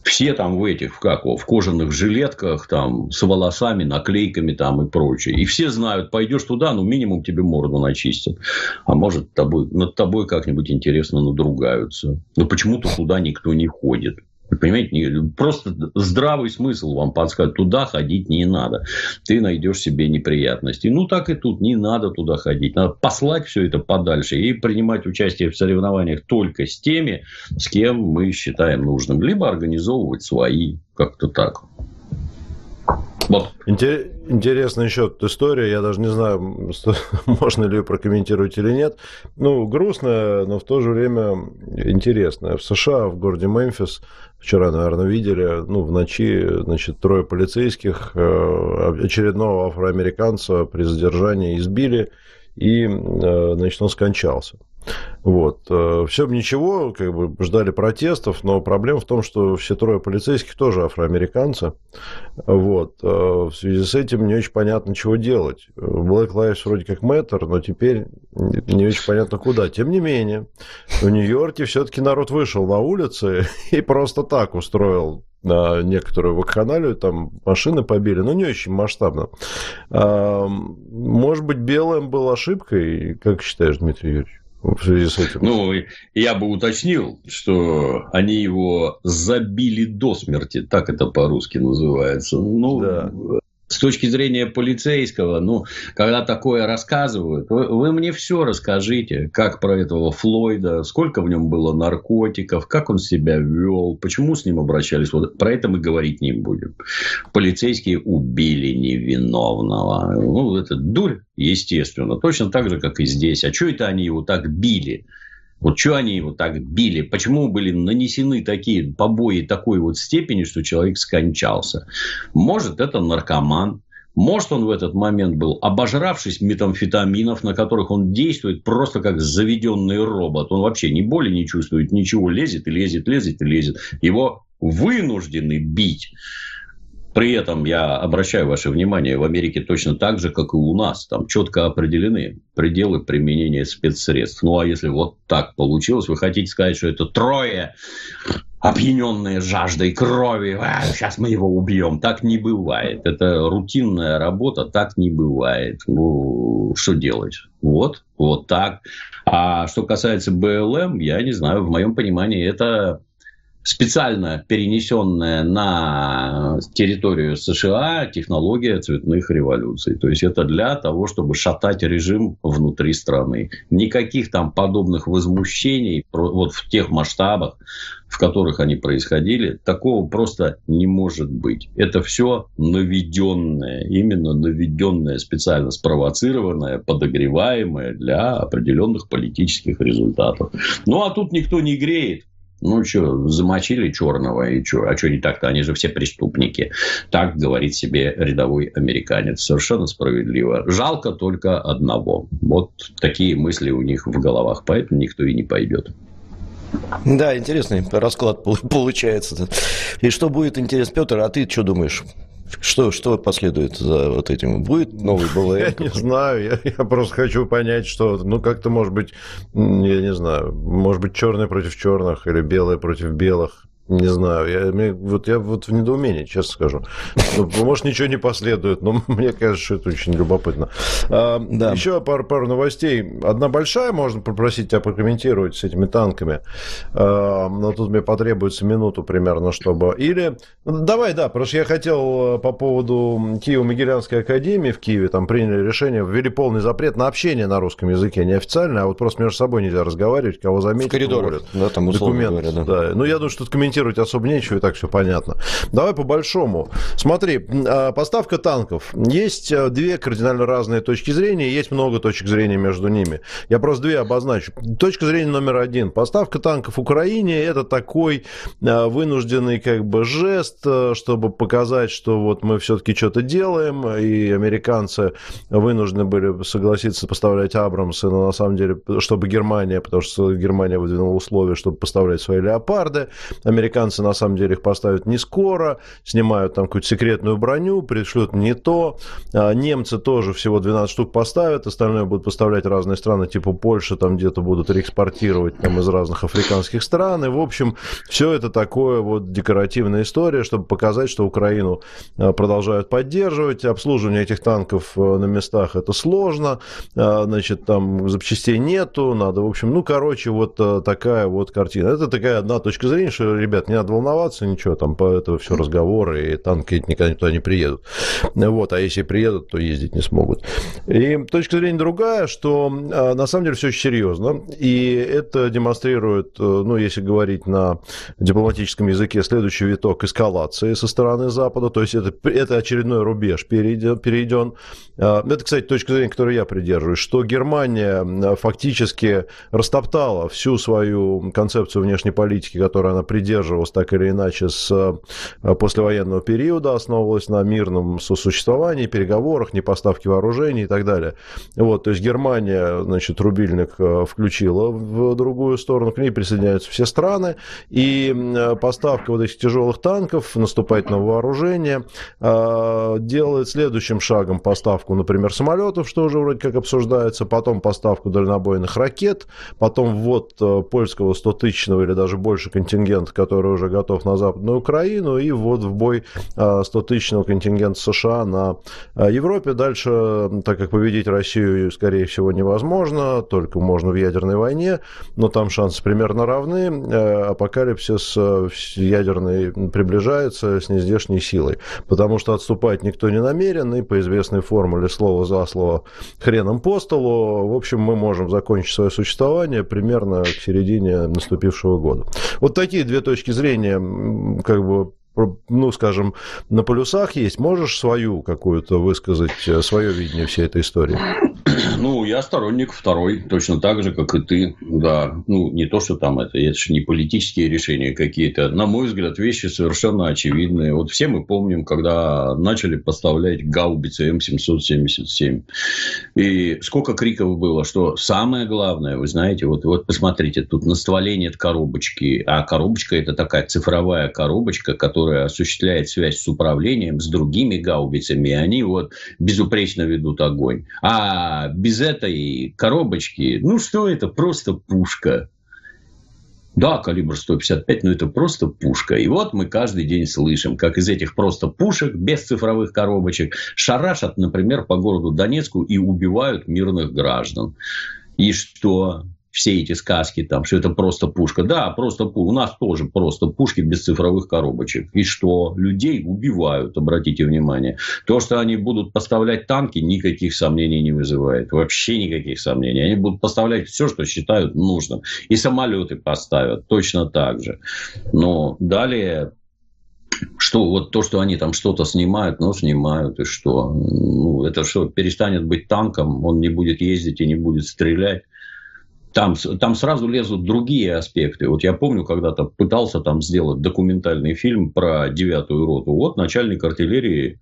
все там в этих, как в кожаных жилетках, там, с волосами, наклейками там и прочее. И все знают, пойдешь туда, ну, минимум тебе морду начистят. А может, тобой, над тобой как-нибудь интересно надругаются. Но почему-то туда никто не ходит. Понимаете, просто здравый смысл вам подсказывает. Туда ходить не надо. Ты найдешь себе неприятности. Ну, так и тут. Не надо туда ходить. Надо послать все это подальше и принимать участие в соревнованиях только с теми, с кем мы считаем нужным. Либо организовывать свои. Как-то так. Вот. Интересная еще история, я даже не знаю, можно ли ее прокомментировать или нет. Ну, грустная, но в то же время интересная. В США, в городе Мемфис, вчера, наверное, видели, ну, в ночи, значит, трое полицейских э, очередного афроамериканца при задержании избили, и, э, значит, он скончался. Вот. Э, все бы ничего, как бы ждали протестов, но проблема в том, что все трое полицейских тоже афроамериканцы. Вот. Э, в связи с этим не очень понятно, чего делать. Black Lives вроде как matter, но теперь не очень понятно, куда. Тем не менее, в Нью-Йорке все-таки народ вышел на улицы и просто так устроил на некоторую вакханалию, там машины побили, но не очень масштабно. А, может быть, белым был ошибкой, как считаешь, Дмитрий Юрьевич? В связи с этим? Ну, я бы уточнил, что они его забили до смерти, так это по-русски называется. Ну, да с точки зрения полицейского, ну, когда такое рассказывают, вы, вы мне все расскажите, как про этого Флойда, сколько в нем было наркотиков, как он себя вел, почему с ним обращались. Вот про это мы говорить не будем. Полицейские убили невиновного. Ну, это дурь, естественно. Точно так же, как и здесь. А что это они его так били? Вот что они его так били? Почему были нанесены такие побои такой вот степени, что человек скончался? Может, это наркоман. Может, он в этот момент был обожравшись метамфетаминов, на которых он действует просто как заведенный робот. Он вообще ни боли не чувствует, ничего лезет и лезет, лезет и лезет. Его вынуждены бить. При этом я обращаю ваше внимание, в Америке точно так же, как и у нас. Там четко определены пределы применения спецсредств. Ну, а если вот так получилось, вы хотите сказать, что это трое опьяненные жаждой крови, а, сейчас мы его убьем. Так не бывает. Это рутинная работа, так не бывает. Ну, что делать? Вот, вот так. А что касается БЛМ, я не знаю, в моем понимании это специально перенесенная на территорию США технология цветных революций. То есть это для того, чтобы шатать режим внутри страны. Никаких там подобных возмущений вот в тех масштабах, в которых они происходили, такого просто не может быть. Это все наведенное, именно наведенное, специально спровоцированное, подогреваемое для определенных политических результатов. Ну а тут никто не греет. Ну, что, замочили черного, и что? А что не так-то? Они же все преступники. Так говорит себе рядовой американец. Совершенно справедливо. Жалко только одного. Вот такие мысли у них в головах. Поэтому никто и не пойдет. Да, интересный расклад получается. И что будет интересно, Петр, а ты что думаешь? Что, что последует за вот этим? Будет новый БЛМ? Я не знаю, я, я просто хочу понять, что, ну, как-то, может быть, я не знаю, может быть, черные против черных или белые против белых. Не знаю, я, вот я вот в недоумении, честно скажу. Ну, может, ничего не последует, но мне кажется, что это очень любопытно. А, да. Еще пару, пару новостей. Одна большая, можно попросить тебя прокомментировать с этими танками. А, но тут мне потребуется минуту примерно, чтобы... Или... Ну, давай, да, потому что я хотел э, по поводу Киево-Могилянской академии в Киеве, там приняли решение, ввели полный запрет на общение на русском языке, неофициально, а вот просто между собой нельзя разговаривать, кого заметить. В коридорах, да, там документ. Говоря, да. да. Ну, я думаю, что тут комментировать комментировать особо нечего, и так все понятно. Давай по большому. Смотри, а, поставка танков. Есть э, две кардинально разные точки зрения, есть много точек зрения между ними. Я просто две обозначу. Точка зрения номер один. Поставка танков Украине – это такой э, вынужденный как бы жест, э, чтобы показать, что вот мы все-таки что-то делаем, и американцы вынуждены были согласиться поставлять Абрамсы, но на самом деле, чтобы Германия, потому что Германия выдвинула условия, чтобы поставлять свои леопарды. Американцы американцы на самом деле их поставят не скоро, снимают там какую-то секретную броню, пришлют не то. А немцы тоже всего 12 штук поставят, остальное будут поставлять разные страны, типа Польша, там где-то будут реэкспортировать там, из разных африканских стран. И, в общем, все это такое вот декоративная история, чтобы показать, что Украину а, продолжают поддерживать. Обслуживание этих танков а, на местах это сложно, значит, там запчастей нету, надо, в общем, ну, короче, вот такая вот картина. Это такая одна точка зрения, что, ребята, ребят, не надо волноваться, ничего, там по этого все разговоры, и танки никогда туда не приедут. Вот, а если приедут, то ездить не смогут. И точка зрения другая, что а, на самом деле все очень серьезно, и это демонстрирует, э, ну, если говорить на дипломатическом языке, следующий виток эскалации со стороны Запада, то есть это, это очередной рубеж перейден, перейден. А, это, кстати, точка зрения, которой я придерживаюсь, что Германия фактически растоптала всю свою концепцию внешней политики, которую она придерживалась поддерживалась так или иначе с э, послевоенного периода, основывалась на мирном сосуществовании, переговорах, непоставке вооружений и так далее. Вот, то есть Германия, значит, рубильник э, включила в другую сторону, к ней присоединяются все страны, и э, поставка вот этих тяжелых танков, наступательного вооружения делает следующим шагом поставку, например, самолетов, что уже вроде как обсуждается, потом поставку дальнобойных ракет, потом ввод польского 100-тысячного или даже больше контингента, который который уже готов на Западную Украину, и вот в бой 100-тысячного а, контингента США на а, Европе. Дальше, так как победить Россию, скорее всего, невозможно, только можно в ядерной войне, но там шансы примерно равны. А, апокалипсис ядерный приближается с нездешней силой, потому что отступать никто не намерен, и по известной формуле слово за слово хреном по столу, в общем, мы можем закончить свое существование примерно к середине наступившего года. Вот такие две точки точки зрения, как бы ну, скажем, на полюсах есть. Можешь свою какую-то высказать, э, свое видение всей этой истории? Ну, я сторонник второй, точно так же, как и ты. Да, ну, не то, что там это, это же не политические решения какие-то. На мой взгляд, вещи совершенно очевидные. Вот все мы помним, когда начали поставлять гаубицы М777. И сколько криков было, что самое главное, вы знаете, вот, вот посмотрите, тут на стволе нет коробочки, а коробочка – это такая цифровая коробочка, которая которая осуществляет связь с управлением, с другими гаубицами, они вот безупречно ведут огонь. А без этой коробочки, ну что это, просто пушка. Да, калибр 155, но это просто пушка. И вот мы каждый день слышим, как из этих просто пушек, без цифровых коробочек, шарашат, например, по городу Донецку и убивают мирных граждан. И что? Все эти сказки, там, что это просто пушка. Да, просто У нас тоже просто пушки без цифровых коробочек. И что? Людей убивают, обратите внимание. То, что они будут поставлять танки, никаких сомнений не вызывает. Вообще никаких сомнений. Они будут поставлять все, что считают нужным. И самолеты поставят точно так же. Но далее что вот то, что они там что-то снимают, ну, снимают, и что? Ну, это что, перестанет быть танком, он не будет ездить и не будет стрелять там, там сразу лезут другие аспекты. Вот я помню, когда-то пытался там сделать документальный фильм про девятую роту. Вот начальник артиллерии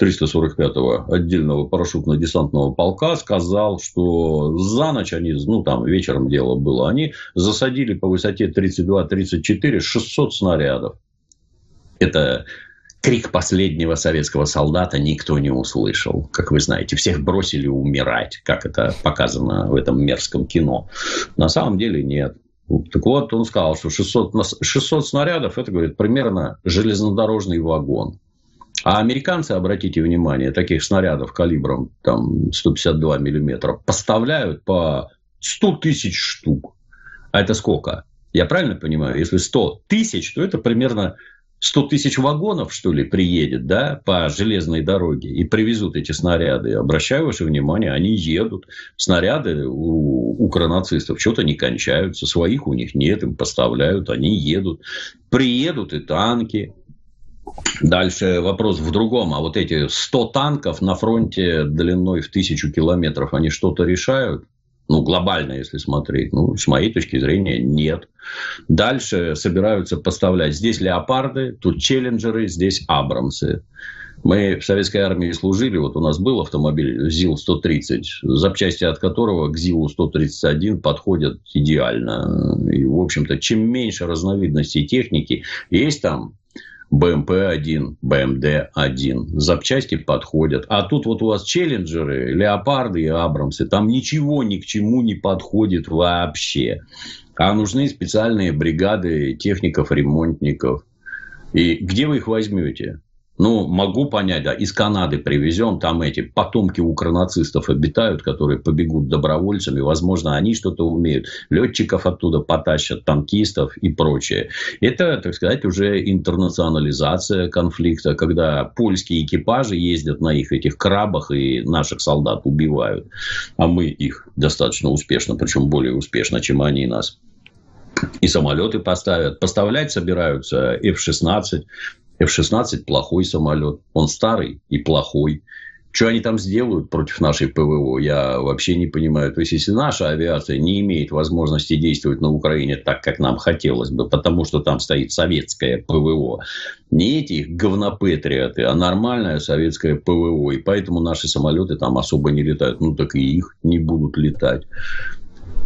345-го отдельного парашютно-десантного полка сказал, что за ночь они, ну там вечером дело было, они засадили по высоте 32-34 600 снарядов. Это крик последнего советского солдата никто не услышал. Как вы знаете, всех бросили умирать, как это показано в этом мерзком кино. На самом деле нет. Так вот, он сказал, что 600, 600 снарядов, это, говорит, примерно железнодорожный вагон. А американцы, обратите внимание, таких снарядов калибром там, 152 миллиметра поставляют по 100 тысяч штук. А это сколько? Я правильно понимаю? Если 100 тысяч, то это примерно 100 тысяч вагонов, что ли, приедет, да, по железной дороге и привезут эти снаряды. Обращаю ваше внимание, они едут. Снаряды у укронацистов что-то не кончаются, своих у них нет, им поставляют, они едут. Приедут и танки, Дальше вопрос в другом. А вот эти 100 танков на фронте длиной в тысячу километров, они что-то решают? Ну, глобально, если смотреть. Ну, с моей точки зрения, нет. Дальше собираются поставлять. Здесь леопарды, тут челленджеры, здесь абрамсы. Мы в советской армии служили, вот у нас был автомобиль ЗИЛ-130, запчасти от которого к ЗИЛу-131 подходят идеально. И, в общем-то, чем меньше разновидностей техники есть там, БМП-1, БМД-1. Запчасти подходят. А тут вот у вас челленджеры, леопарды и абрамсы. Там ничего ни к чему не подходит вообще. А нужны специальные бригады техников, ремонтников. И где вы их возьмете? Ну, могу понять, да, из Канады привезем, там эти потомки укронацистов обитают, которые побегут добровольцами, возможно, они что-то умеют. Летчиков оттуда потащат, танкистов и прочее. Это, так сказать, уже интернационализация конфликта, когда польские экипажи ездят на их этих крабах и наших солдат убивают, а мы их достаточно успешно, причем более успешно, чем они нас и самолеты поставят. Поставлять собираются F-16, F-16 плохой самолет. Он старый и плохой. Что они там сделают против нашей ПВО, я вообще не понимаю. То есть, если наша авиация не имеет возможности действовать на Украине так, как нам хотелось бы, потому что там стоит советское ПВО, не эти говнопатриоты, а нормальное советское ПВО, и поэтому наши самолеты там особо не летают, ну так и их не будут летать.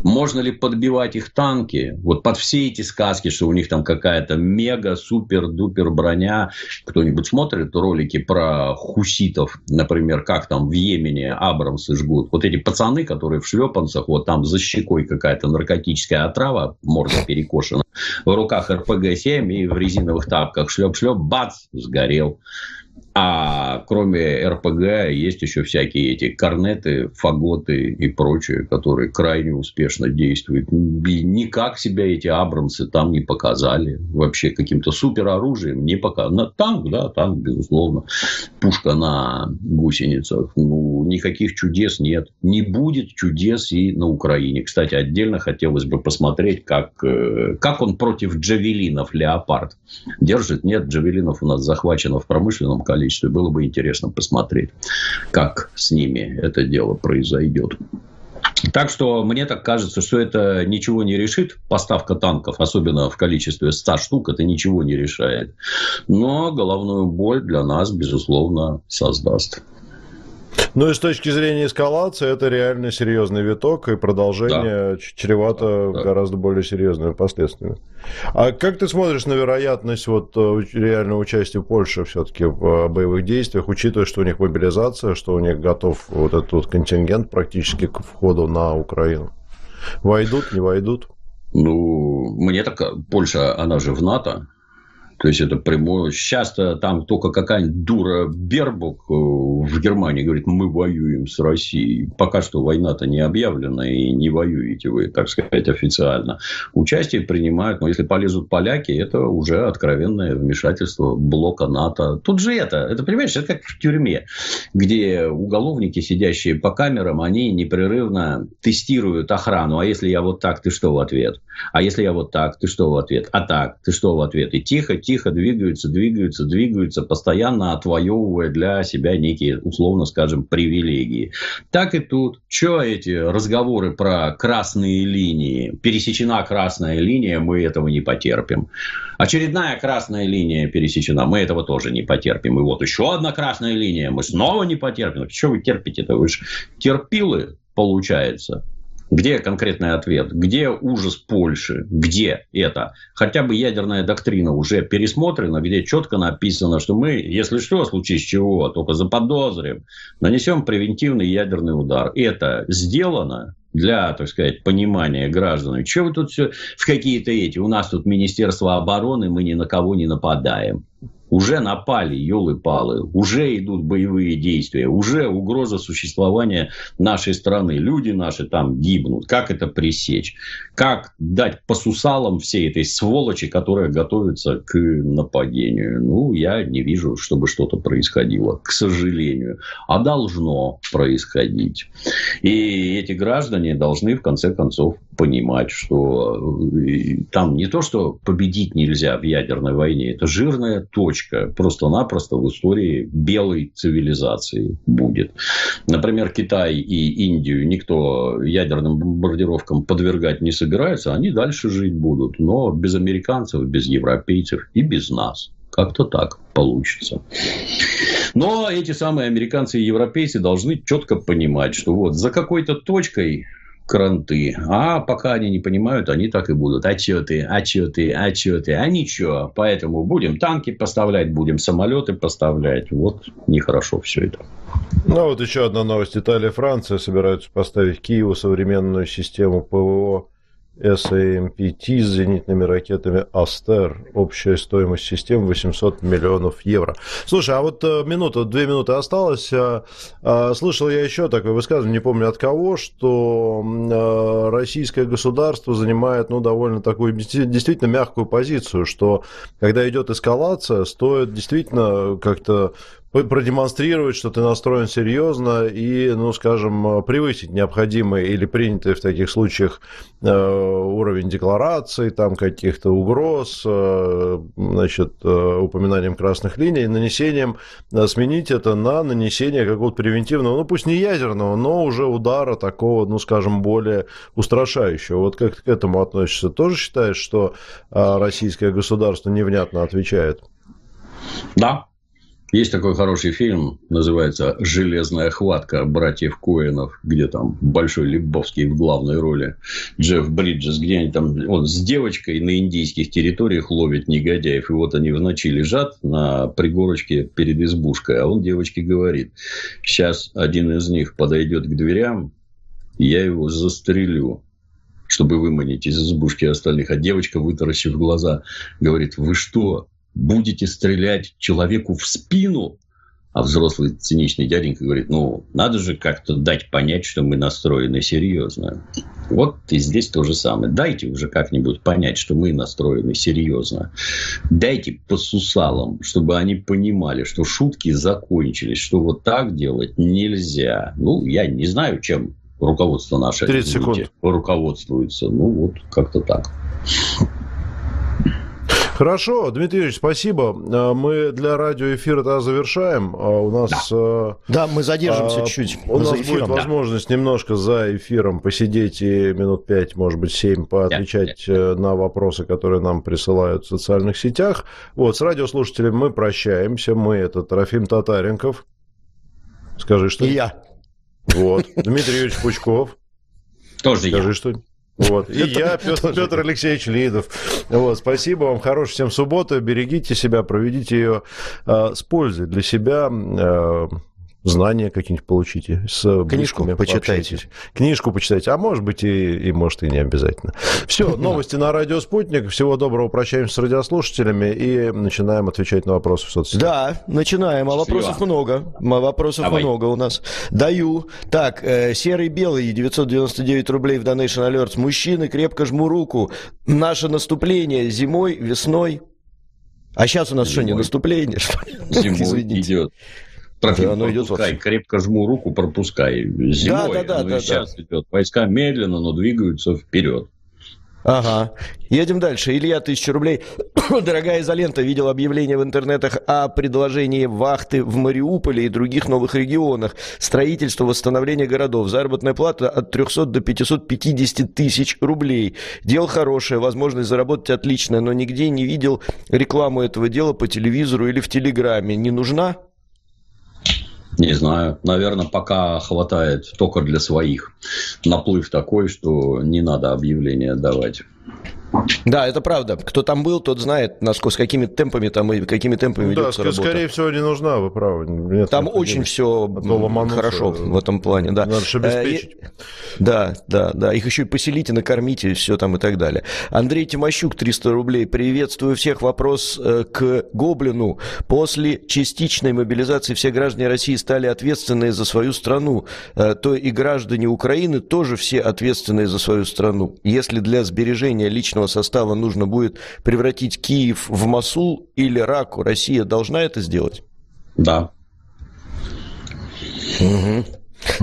Можно ли подбивать их танки? Вот под все эти сказки, что у них там какая-то мега, супер, дупер броня. Кто-нибудь смотрит ролики про хуситов, например, как там в Йемене Абрамсы жгут? Вот эти пацаны, которые в шлепанцах, вот там за щекой какая-то наркотическая отрава, морда перекошена, в руках РПГ-7 и в резиновых тапках шлеп-шлеп, бац, сгорел. А кроме РПГ есть еще всякие эти корнеты, фаготы и прочее, которые крайне успешно действуют. И никак себя эти Абрамсы там не показали. Вообще каким-то супероружием не показали. Танк, да, танк, безусловно. Пушка на гусеницах. Ну, никаких чудес нет. Не будет чудес и на Украине. Кстати, отдельно хотелось бы посмотреть, как, э, как он против джавелинов Леопард держит. Нет, джавелинов у нас захвачено в промышленном количестве количестве. Было бы интересно посмотреть, как с ними это дело произойдет. Так что мне так кажется, что это ничего не решит. Поставка танков, особенно в количестве 100 штук, это ничего не решает. Но головную боль для нас, безусловно, создаст. Ну и с точки зрения эскалации, это реально серьезный виток, и продолжение да. чревато да. гораздо более серьезными последствиями. А как ты смотришь на вероятность вот э, реального участия Польши все-таки в боевых действиях, учитывая, что у них мобилизация, что у них готов вот этот вот контингент практически к входу на Украину? Войдут, не войдут? Ну, мне так Польша, она же в НАТО, то есть это прямое. Сейчас-то там только какая-нибудь дура Бербук э, в Германии говорит, мы воюем с Россией. Пока что война-то не объявлена, и не воюете вы, так сказать, официально. Участие принимают, но если полезут поляки, это уже откровенное вмешательство блока НАТО. Тут же это, это понимаешь, это как в тюрьме, где уголовники, сидящие по камерам, они непрерывно тестируют охрану. А если я вот так, ты что в ответ? А если я вот так, ты что в ответ? А так, ты что в ответ? И тихо, тихо тихо двигаются, двигаются, двигаются, постоянно отвоевывая для себя некие, условно скажем, привилегии. Так и тут. Что эти разговоры про красные линии? Пересечена красная линия, мы этого не потерпим. Очередная красная линия пересечена, мы этого тоже не потерпим. И вот еще одна красная линия, мы снова не потерпим. Что вы терпите-то? Вы же терпилы, получается. Где конкретный ответ? Где ужас Польши? Где это? Хотя бы ядерная доктрина уже пересмотрена, где четко написано, что мы, если что, в случае с чего, только заподозрим, нанесем превентивный ядерный удар. Это сделано, для, так сказать, понимания граждан. Что вы тут все в какие-то эти? У нас тут Министерство обороны, мы ни на кого не нападаем уже напали, елы-палы, уже идут боевые действия, уже угроза существования нашей страны. Люди наши там гибнут. Как это пресечь? Как дать по сусалам всей этой сволочи, которая готовится к нападению? Ну, я не вижу, чтобы что-то происходило, к сожалению. А должно происходить. И эти граждане должны, в конце концов, понимать, что э, там не то, что победить нельзя в ядерной войне, это жирная точка точка просто-напросто в истории белой цивилизации будет. Например, Китай и Индию никто ядерным бомбардировкам подвергать не собирается, они дальше жить будут, но без американцев, без европейцев и без нас. Как-то так получится. Но эти самые американцы и европейцы должны четко понимать, что вот за какой-то точкой кранты. А пока они не понимают, они так и будут. А что ты, а что ты, а что ты, а ничего. Поэтому будем танки поставлять, будем самолеты поставлять. Вот нехорошо все это. Ну, вот еще одна новость. Италия и Франция собираются поставить Киеву современную систему ПВО SAMPT с зенитными ракетами Астер. Общая стоимость системы 800 миллионов евро. Слушай, а вот э, минута, две минуты осталось. А, а, слышал я еще такое высказывание, не помню от кого, что э, российское государство занимает ну, довольно такую действительно мягкую позицию, что когда идет эскалация, стоит действительно как-то продемонстрировать, что ты настроен серьезно и, ну, скажем, превысить необходимый или принятый в таких случаях э, уровень деклараций, там каких-то угроз, э, значит, э, упоминанием красных линий, нанесением, сменить это на нанесение какого-то превентивного, ну, пусть не ядерного, но уже удара такого, ну, скажем, более устрашающего. Вот как ты к этому относишься? Тоже считаешь, что российское государство невнятно отвечает? Да, есть такой хороший фильм, называется «Железная хватка» братьев Коинов, где там Большой Лебовский в главной роли, Джефф Бриджес, где они там он с девочкой на индийских территориях ловят негодяев. И вот они в ночи лежат на пригорочке перед избушкой, а он девочке говорит, сейчас один из них подойдет к дверям, я его застрелю чтобы выманить из избушки остальных. А девочка, вытаращив глаза, говорит, вы что, будете стрелять человеку в спину, а взрослый циничный дяденька говорит, ну, надо же как-то дать понять, что мы настроены серьезно. Вот и здесь то же самое. Дайте уже как-нибудь понять, что мы настроены серьезно. Дайте по сусалам, чтобы они понимали, что шутки закончились, что вот так делать нельзя. Ну, я не знаю, чем руководство наше 30 секунд. руководствуется. Ну, вот как-то так. Хорошо, Дмитрий Юрьевич, спасибо. А, мы для радиоэфира тогда завершаем. А у нас... Да, э, да мы задержимся а, чуть У нас эфиром, будет возможность да. немножко за эфиром посидеть и минут пять, может быть, семь, поотвечать да, э, на вопросы, которые нам присылают в социальных сетях. Вот, с радиослушателями мы прощаемся. Мы это Трофим Татаренков. Скажи что И я. Вот. Дмитрий Юрьевич Пучков. Тоже Скажи я. что вот. И я, Петр, Петр Алексеевич Лидов. Вот. Спасибо вам. Хорошей всем субботы. Берегите себя, проведите ее э, с пользой для себя. Э, знания какие-нибудь получите. С Книжку почитайте. пообщайтесь. Книжку почитайте. А может быть, и, и может, и не обязательно. Все, новости на радио «Спутник». Всего доброго. Прощаемся с радиослушателями и начинаем отвечать на вопросы в соцсетях. Да, начинаем. А вопросов Счастливо. много. М- Вопросов Давай. много у нас. Даю. Так, э, серый белый, 999 рублей в Donation Alerts. Мужчины, крепко жму руку. Наше наступление зимой, весной. А сейчас у нас что, не Зимой. наступление? что? Зимой Извините. идет. Трофим, Да, оно идет пропускай. вообще. Крепко жму руку, пропускай. Зимой. да, да, и да, сейчас идет. Войска медленно, но двигаются вперед. Ага. Едем дальше. Илья, тысяча рублей. Дорогая изолента, видел объявление в интернетах о предложении вахты в Мариуполе и других новых регионах. Строительство, восстановление городов. Заработная плата от 300 до 550 тысяч рублей. Дело хорошее, возможность заработать отличная, но нигде не видел рекламу этого дела по телевизору или в Телеграме. Не нужна? Не знаю. Наверное, пока хватает только для своих. Наплыв такой, что не надо объявления давать. Да, это правда. Кто там был, тот знает, насколько, с какими темпами там и какими темпами Да, ведется ск- работа. скорее всего, не нужна, вы правы. Нет Там очень все А хорошо э, в этом плане, да. Надо же Э, обеспечить. и- Да, да, да. Их еще и поселите, накормите, все там и так далее. Андрей Тимощук, 300 рублей. Приветствую всех. Вопрос э, к Гоблину. После частичной мобилизации все граждане России стали ответственные за свою страну. Э, То и граждане Украины тоже все ответственные за свою страну. Если для сбережения личного состава нужно будет превратить Киев в Масул или Раку, Россия должна это сделать? Да.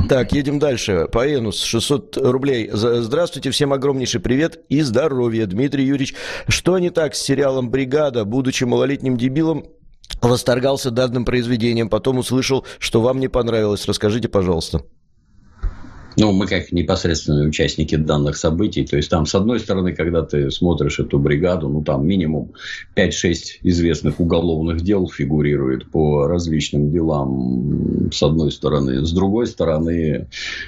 Так, едем дальше. По Энус 600 рублей. Здравствуйте, всем огромнейший привет и здоровья. Дмитрий Юрьевич, что не так с сериалом «Бригада»? Будучи малолетним дебилом, восторгался данным произведением, потом услышал, что вам не понравилось. Расскажите, пожалуйста. Ну, мы как непосредственные участники данных событий. То есть, там, с одной стороны, когда ты смотришь эту бригаду, ну, там минимум 5-6 известных уголовных дел фигурирует по различным делам, с одной стороны. С другой стороны,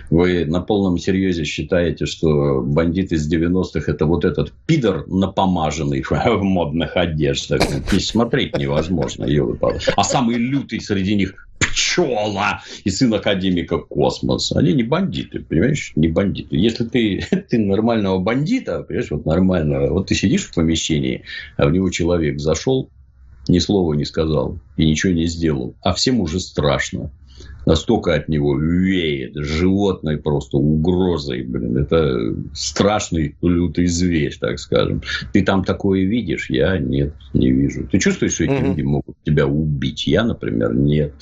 вы на полном серьезе считаете, что бандит из 90-х это вот этот пидор напомаженный в модных одеждах. И смотреть невозможно. А самый лютый среди них пчела и сын академика Космос. Они не бандиты, понимаешь? Не бандиты. Если ты, ты нормального бандита, понимаешь, вот нормального, вот ты сидишь в помещении, а в него человек зашел, ни слова не сказал и ничего не сделал, а всем уже страшно. Настолько от него веет животной просто угрозой, блин. Это страшный лютый зверь, так скажем. Ты там такое видишь? Я нет, не вижу. Ты чувствуешь, что эти Мгм. люди могут тебя убить? Я, например, нет.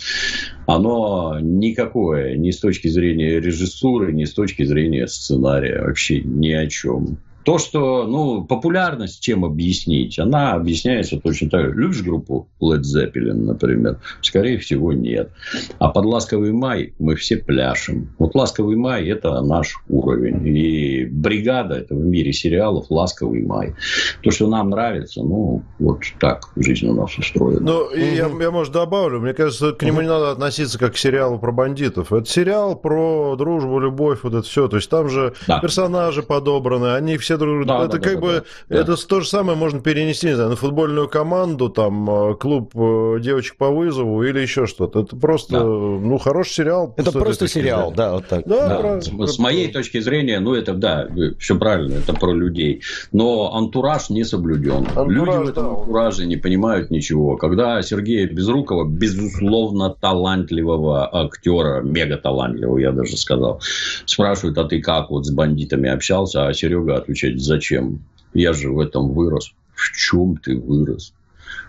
Оно никакое, ни с точки зрения режиссуры, ни с точки зрения сценария. Вообще ни о чем. То, что, ну, популярность чем объяснить? Она объясняется точно так же. Любишь группу Led Zeppelin, например? Скорее всего, нет. А под «Ласковый май» мы все пляшем. Вот «Ласковый май» – это наш уровень. И «Бригада» – это в мире сериалов «Ласковый май». То, что нам нравится, ну, вот так жизнь у нас устроена. Ну, и я, я, может, добавлю. Мне кажется, к нему не надо относиться как к сериалу про бандитов. Это сериал про дружбу, любовь, вот это все. То есть там же Да. персонажи подобраны, они все друг Да, Это да, как да, бы... да, да. Это то же самое можно перенести, не знаю, на футбольную команду, там, э, клуб э, девочек по вызову или еще что-то. Это просто, Да. ну, хороший сериал. Это просто сериал, зрения. да, вот так. Да, Да, правильно. с, с моей точки зрения, ну, это, да, все правильно, это про людей. Но антураж не соблюден. Антураж, Люди в этом да. антураже не понимают ничего. Когда Сергея Безрукова, безусловно талантливого актера, мега талантливого, я даже сказал, спрашивают, а ты как вот с бандитами общался? А Серега отвечает, зачем? Я же в этом вырос. В чем ты вырос?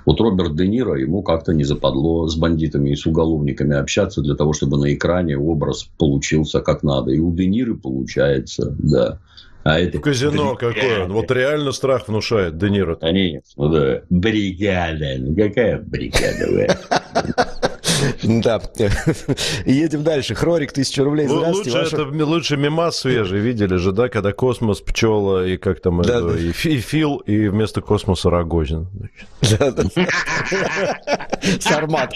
Вот Роберт Де Ниро, ему как-то не западло с бандитами и с уголовниками общаться для того, чтобы на экране образ получился как надо. И у Де Ниро получается, да. А это казино какое он. Вот реально страх внушает Де Ниро. Конечно, да. Бригада. Ну, какая бригада? Да. Едем дальше. Хрорик, тысяча рублей. Здравствуйте. Лучше, ваша- это, лучше мемас свежий, видели же, да, когда космос, пчела и как там Да, это, да. и, и Фил, и вместо космоса Рогозин. Да, да. Сармат.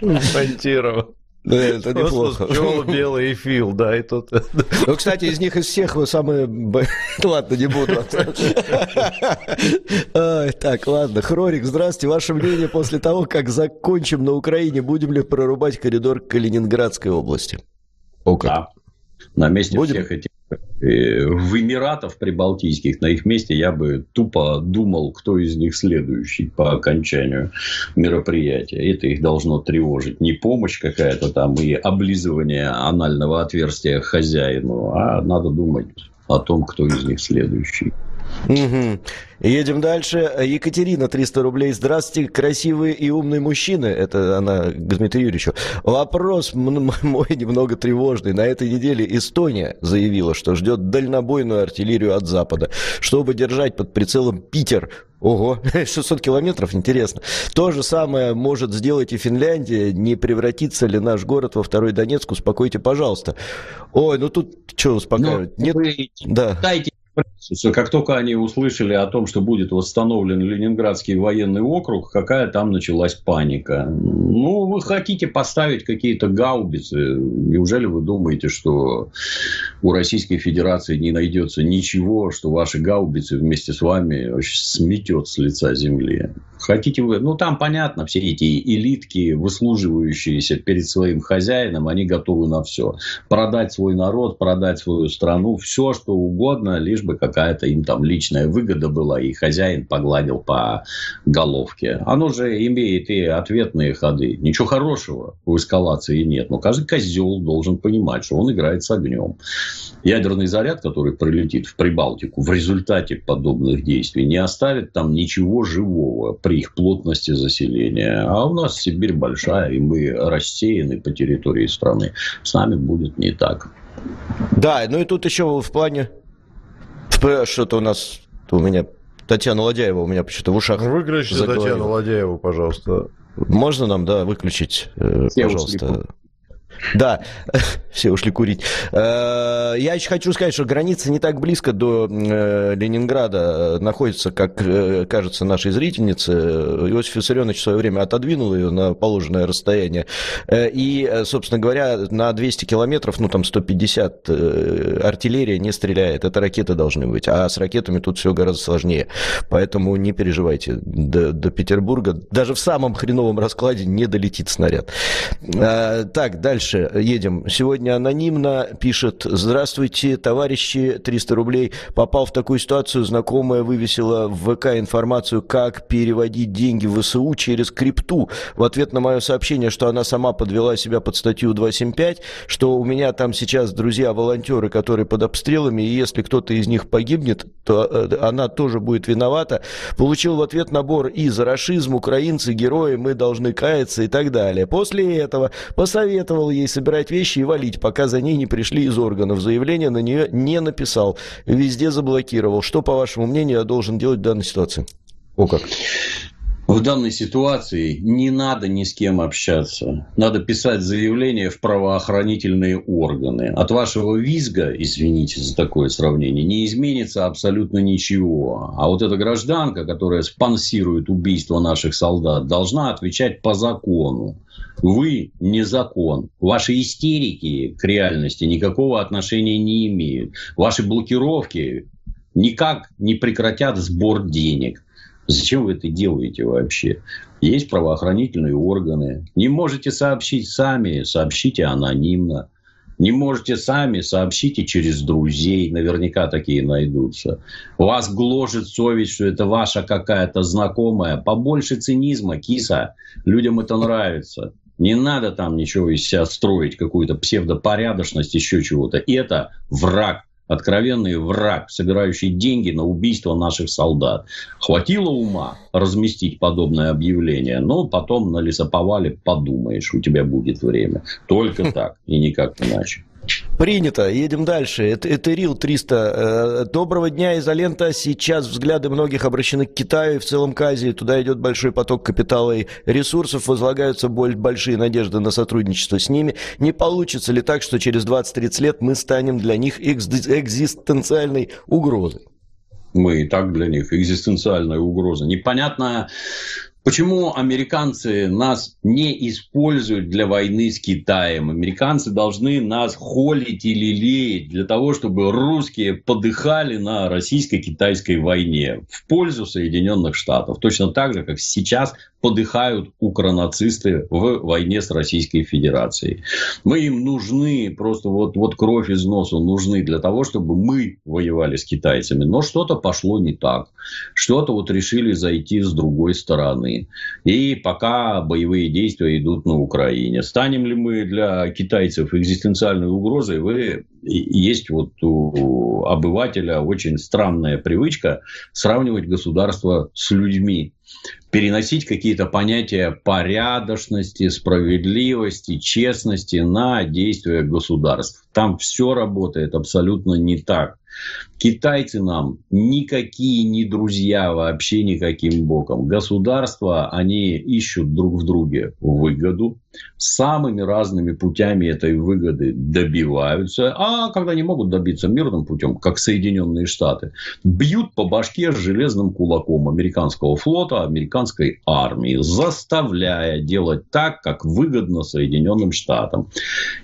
Монтировал. Да, это неплохо. Пчел, белый и фил, да, и тут... Ну, кстати, из них из всех вы самые... Ладно, не буду. Так, ладно. Хрорик, здравствуйте. Ваше мнение после того, как закончим на Украине, будем ли прорубать коридор к Калининградской области? О, как? На месте Будем? всех этих Э, в Эмиратов прибалтийских, на их месте я бы тупо думал, кто из них следующий по окончанию мероприятия. Это их должно тревожить. Не помощь какая-то там и облизывание анального отверстия хозяину, а надо думать о том, кто из них следующий. Угу. Едем дальше. Екатерина, 300 рублей. Здравствуйте, красивые и умные мужчины. Это она к Дмитрию Юрьевичу. Вопрос мой немного тревожный. На этой неделе Эстония заявила, что ждет дальнобойную артиллерию от Запада, чтобы держать под прицелом Питер. Ого, 600 километров, интересно. То же самое может сделать и Финляндия. Не превратится ли наш город во второй Донецк? Успокойте, пожалуйста. Ой, ну тут что успокаивать? Ну, Нет, да. дайте как только они услышали о том, что будет восстановлен Ленинградский военный округ, какая там началась паника. Ну, вы хотите поставить какие-то гаубицы. Неужели вы думаете, что у Российской Федерации не найдется ничего, что ваши гаубицы вместе с вами сметет с лица земли? Хотите вы... Ну, там понятно, все эти элитки, выслуживающиеся перед своим хозяином, они готовы на все. Продать свой народ, продать свою страну, все, что угодно, лишь бы какая-то им там личная выгода была, и хозяин погладил по головке. Оно же имеет и ответные ходы. Ничего хорошего в эскалации нет. Но каждый козел должен понимать, что он играет с огнем. Ядерный заряд, который прилетит в Прибалтику в результате подобных действий, не оставит там ничего живого при их плотности заселения. А у нас Сибирь большая, и мы рассеяны по территории страны. С нами будет не так. Да, ну и тут еще в плане что-то у нас у меня Татьяна Ладяева у меня почему-то в ушах Выключите Татьяну Ладяеву, пожалуйста. Можно нам, да, выключить, э, Все пожалуйста. Да, все ушли курить. Э, я еще хочу сказать, что граница не так близко до э, Ленинграда находится, как кажется нашей зрительнице. Иосиф Виссарионович в свое время отодвинул ее на положенное расстояние. И, собственно говоря, на 200 километров, ну там 150, артиллерия не стреляет. Это ракеты должны быть. А с ракетами тут все гораздо сложнее. Поэтому не переживайте. До, до Петербурга даже в самом хреновом раскладе не долетит снаряд. Так, дальше дальше едем. Сегодня анонимно пишет «Здравствуйте, товарищи, 300 рублей. Попал в такую ситуацию, знакомая вывесила в ВК информацию, как переводить деньги в ВСУ через крипту. В ответ на мое сообщение, что она сама подвела себя под статью 275, что у меня там сейчас друзья-волонтеры, которые под обстрелами, и если кто-то из них погибнет, то э, она тоже будет виновата. Получил в ответ набор и за расизм, украинцы, герои, мы должны каяться и так далее. После этого посоветовал собирать вещи и валить, пока за ней не пришли из органов. Заявление на нее не написал. Везде заблокировал. Что, по вашему мнению, я должен делать в данной ситуации? О как. В данной ситуации не надо ни с кем общаться. Надо писать заявление в правоохранительные органы. От вашего визга, извините за такое сравнение, не изменится абсолютно ничего. А вот эта гражданка, которая спонсирует убийство наших солдат, должна отвечать по закону. Вы не закон. Ваши истерики к реальности никакого отношения не имеют. Ваши блокировки никак не прекратят сбор денег. Зачем вы это делаете вообще? Есть правоохранительные органы. Не можете сообщить сами, сообщите анонимно. Не можете сами, сообщите через друзей, наверняка такие найдутся. Вас гложет совесть, что это ваша какая-то знакомая. Побольше цинизма, киса. Людям это нравится. Не надо там ничего из себя строить, какую-то псевдопорядочность, еще чего-то. Это враг, откровенный враг, собирающий деньги на убийство наших солдат. Хватило ума разместить подобное объявление, но потом на лесоповале подумаешь, у тебя будет время. Только так и никак иначе. Принято. Едем дальше. Это Этерил 300. Э, доброго дня, изолента. Сейчас взгляды многих обращены к Китаю и в целом к Азии. Туда идет большой поток капитала и ресурсов. Возлагаются большие надежды на сотрудничество с ними. Не получится ли так, что через 20-30 лет мы станем для них экзистенциальной угрозой? Мы и так для них экзистенциальная угроза. Непонятно, Почему американцы нас не используют для войны с Китаем? Американцы должны нас холить или леять для того, чтобы русские подыхали на российско-китайской войне в пользу Соединенных Штатов. Точно так же, как сейчас подыхают укронацисты в войне с Российской Федерацией. Мы им нужны, просто вот, вот кровь из носа нужны для того, чтобы мы воевали с китайцами. Но что-то пошло не так. Что-то вот решили зайти с другой стороны. И пока боевые действия идут на Украине. Станем ли мы для китайцев экзистенциальной угрозой? Вы, есть вот у обывателя очень странная привычка сравнивать государство с людьми переносить какие-то понятия порядочности, справедливости, честности на действия государств. Там все работает абсолютно не так. Китайцы нам никакие не друзья вообще никаким боком. Государства, они ищут друг в друге выгоду. Самыми разными путями этой выгоды добиваются. А когда не могут добиться мирным путем, как Соединенные Штаты, бьют по башке железным кулаком американского флота, американской армии, заставляя делать так, как выгодно Соединенным Штатам.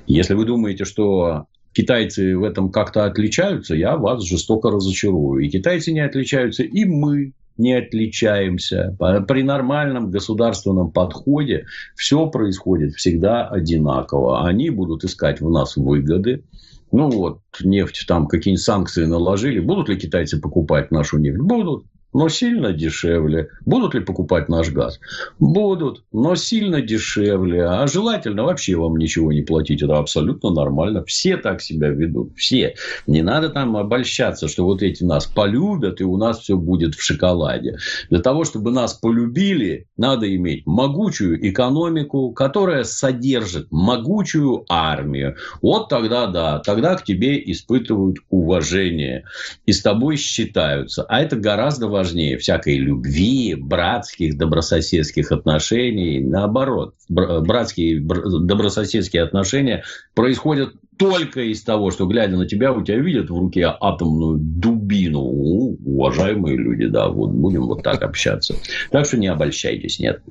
Если вы думаете, что китайцы в этом как-то отличаются, я вас жестоко разочарую. И китайцы не отличаются, и мы не отличаемся. При нормальном государственном подходе все происходит всегда одинаково. Они будут искать в нас выгоды. Ну вот, нефть там какие-нибудь санкции наложили. Будут ли китайцы покупать нашу нефть? Будут но сильно дешевле. Будут ли покупать наш газ? Будут, но сильно дешевле. А желательно вообще вам ничего не платить. Это абсолютно нормально. Все так себя ведут. Все. Не надо там обольщаться, что вот эти нас полюбят, и у нас все будет в шоколаде. Для того, чтобы нас полюбили, надо иметь могучую экономику, которая содержит могучую армию. Вот тогда да, тогда к тебе испытывают уважение. И с тобой считаются. А это гораздо важнее всякой любви, братских, добрососедских отношений. Наоборот, братские, добрососедские отношения происходят только из того, что, глядя на тебя, у тебя видят в руке атомную дубину. У, уважаемые люди, да, вот будем вот так общаться. Так что не обольщайтесь, нет.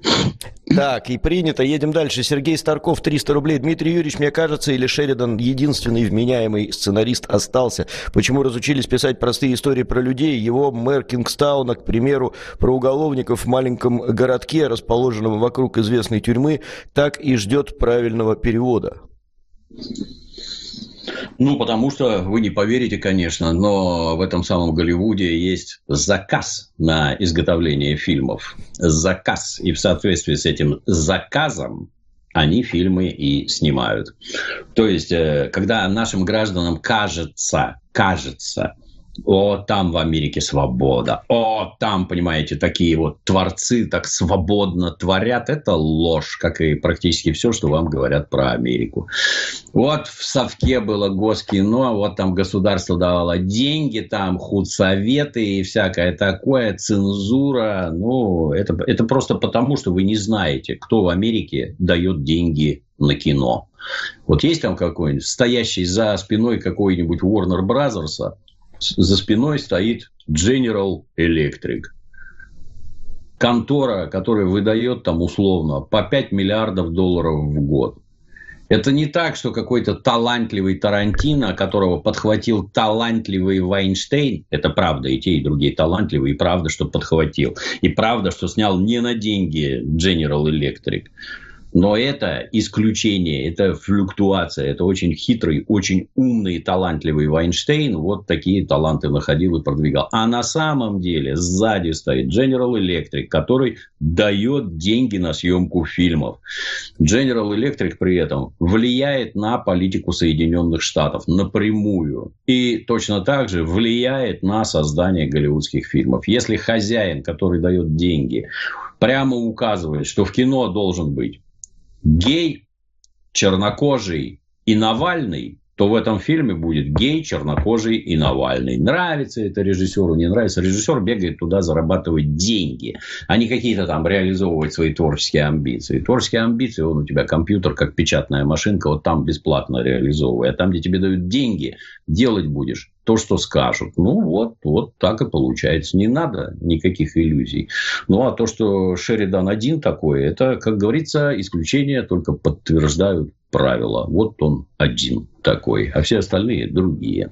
Так, и принято. Едем дальше. Сергей Старков, 300 рублей. Дмитрий Юрьевич, мне кажется, или Шеридан единственный вменяемый сценарист остался. Почему разучились писать простые истории про людей? Его мэр Кингстауна, к примеру, про уголовников в маленьком городке, расположенном вокруг известной тюрьмы, так и ждет правильного перевода. Ну, потому что вы не поверите, конечно, но в этом самом Голливуде есть заказ на изготовление фильмов. Заказ. И в соответствии с этим заказом они фильмы и снимают. То есть, э, когда нашим гражданам кажется, кажется, о, там в Америке свобода. О, там, понимаете, такие вот творцы так свободно творят. Это ложь, как и практически все, что вам говорят про Америку. Вот в Совке было госкино, вот там государство давало деньги, там худсоветы и всякое такое, цензура. Ну, это, это просто потому, что вы не знаете, кто в Америке дает деньги на кино. Вот есть там какой-нибудь стоящий за спиной какой-нибудь Warner Brothers, за спиной стоит General Electric. Контора, которая выдает там условно по 5 миллиардов долларов в год. Это не так, что какой-то талантливый Тарантино, которого подхватил талантливый Вайнштейн, это правда, и те, и другие талантливые, и правда, что подхватил, и правда, что снял не на деньги General Electric, но это исключение, это флюктуация, это очень хитрый, очень умный, талантливый Вайнштейн вот такие таланты находил и продвигал. А на самом деле сзади стоит General Electric, который дает деньги на съемку фильмов. General Electric при этом влияет на политику Соединенных Штатов напрямую. И точно так же влияет на создание голливудских фильмов. Если хозяин, который дает деньги, прямо указывает, что в кино должен быть гей, чернокожий и Навальный, то в этом фильме будет гей, чернокожий и Навальный. Нравится это режиссеру, не нравится. Режиссер бегает туда зарабатывать деньги, а не какие-то там реализовывать свои творческие амбиции. Творческие амбиции, он у тебя компьютер, как печатная машинка, вот там бесплатно реализовывай. А там, где тебе дают деньги, делать будешь то, что скажут. Ну, вот, вот так и получается. Не надо никаких иллюзий. Ну, а то, что Шеридан один такой, это, как говорится, исключение только подтверждают правила. Вот он один такой, а все остальные другие.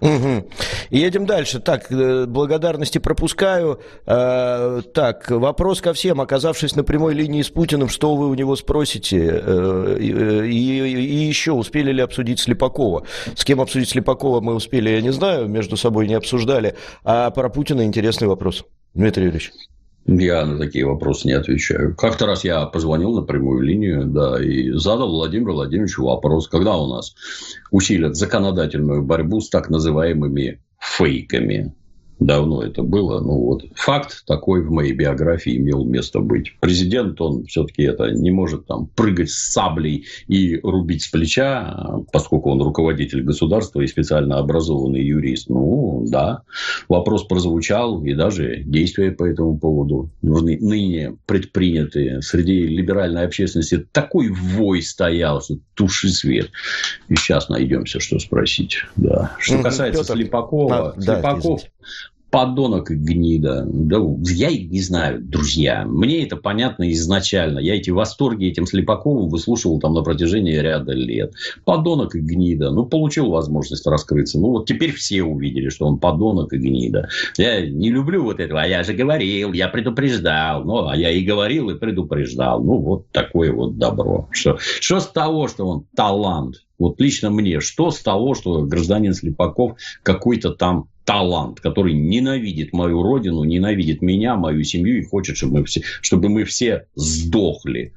Угу. Едем дальше. Так, э, благодарности пропускаю. Э, так, вопрос ко всем. Оказавшись на прямой линии с Путиным, что вы у него спросите? Э, и, и, и еще, успели ли обсудить Слепакова? С кем обсудить Слепакова мы успели, я не знаю, между собой не обсуждали. А про Путина интересный вопрос. Дмитрий Юрьевич. Я на такие вопросы не отвечаю. Как-то раз я позвонил на прямую линию, да, и задал Владимиру Владимировичу вопрос, когда у нас усилят законодательную борьбу с так называемыми фейками давно это было. Ну, вот факт такой в моей биографии имел место быть. Президент, он все-таки это не может там прыгать с саблей и рубить с плеча, поскольку он руководитель государства и специально образованный юрист. Ну, да, вопрос прозвучал, и даже действия по этому поводу ныне предпринятые среди либеральной общественности. Такой вой стоял, что туши свет. И сейчас найдемся, что спросить. Да. Что касается Петр... Слепакова, а, Слепаков, да, подонок и гнида. Да, я не знаю, друзья. Мне это понятно изначально. Я эти восторги этим Слепаковым выслушивал там на протяжении ряда лет. Подонок и гнида. Ну, получил возможность раскрыться. Ну, вот теперь все увидели, что он подонок и гнида. Я не люблю вот этого. А я же говорил, я предупреждал. Ну, а я и говорил, и предупреждал. Ну, вот такое вот добро. Что, что с того, что он талант? Вот лично мне, что с того, что гражданин Слепаков какой-то там талант, который ненавидит мою родину, ненавидит меня, мою семью и хочет, чтобы мы все, чтобы мы все сдохли.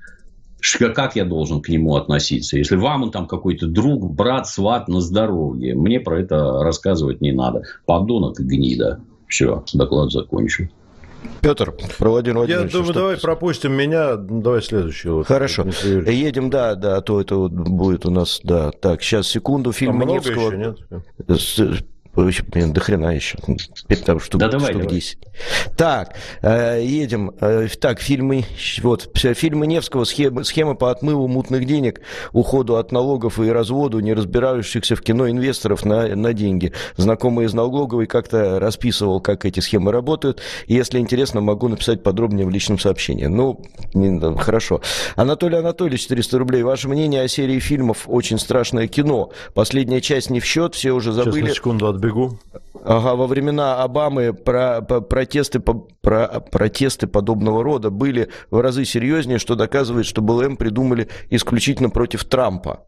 Как я должен к нему относиться? Если вам он там какой-то друг, брат, сват на здоровье, мне про это рассказывать не надо. Подонок и гнида. Все, доклад закончен. Петр, про Владимира Владимировича. Я думаю, давай пропустим меня, давай следующего. Хорошо. Едем, да, да, а то это вот будет у нас, да. Так, сейчас, секунду, фильм Маневского. Еще, нет? Блин, до хрена еще. Там штук, да, давай, штук давай. 10. Так, э, едем. Э, так, фильмы, вот, фильмы Невского, схема, схема по отмыву мутных денег, уходу от налогов и разводу не разбирающихся в кино инвесторов на, на деньги. Знакомый из налоговой как-то расписывал, как эти схемы работают. Если интересно, могу написать подробнее в личном сообщении. Ну, хорошо. Анатолий Анатольевич, 400 рублей. Ваше мнение о серии фильмов «Очень страшное кино». Последняя часть не в счет, все уже забыли. Сейчас, на секунду, бегу. Ага, во времена Обамы про, про, протесты, про, протесты подобного рода были в разы серьезнее, что доказывает, что БЛМ придумали исключительно против Трампа.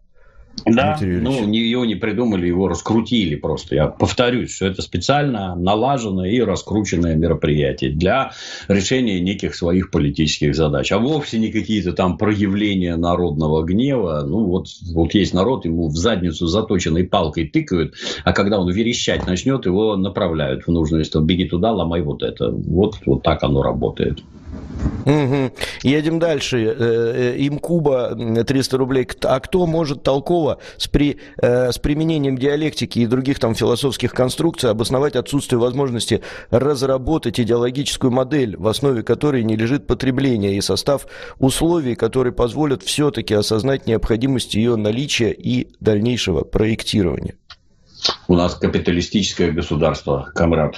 Да, ну, ее не придумали, его раскрутили просто. Я повторюсь, что это специально налаженное и раскрученное мероприятие для решения неких своих политических задач. А вовсе не какие-то там проявления народного гнева. Ну, вот, вот есть народ, ему в задницу заточенной палкой тыкают, а когда он верещать начнет, его направляют в нужное место. Беги туда, ломай вот это. Вот, вот так оно работает. Угу. Едем дальше. Э, э, им Куба 300 рублей. А кто может толково с, при, э, с применением диалектики и других там философских конструкций обосновать отсутствие возможности разработать идеологическую модель, в основе которой не лежит потребление и состав условий, которые позволят все-таки осознать необходимость ее наличия и дальнейшего проектирования? У нас капиталистическое государство, комрад.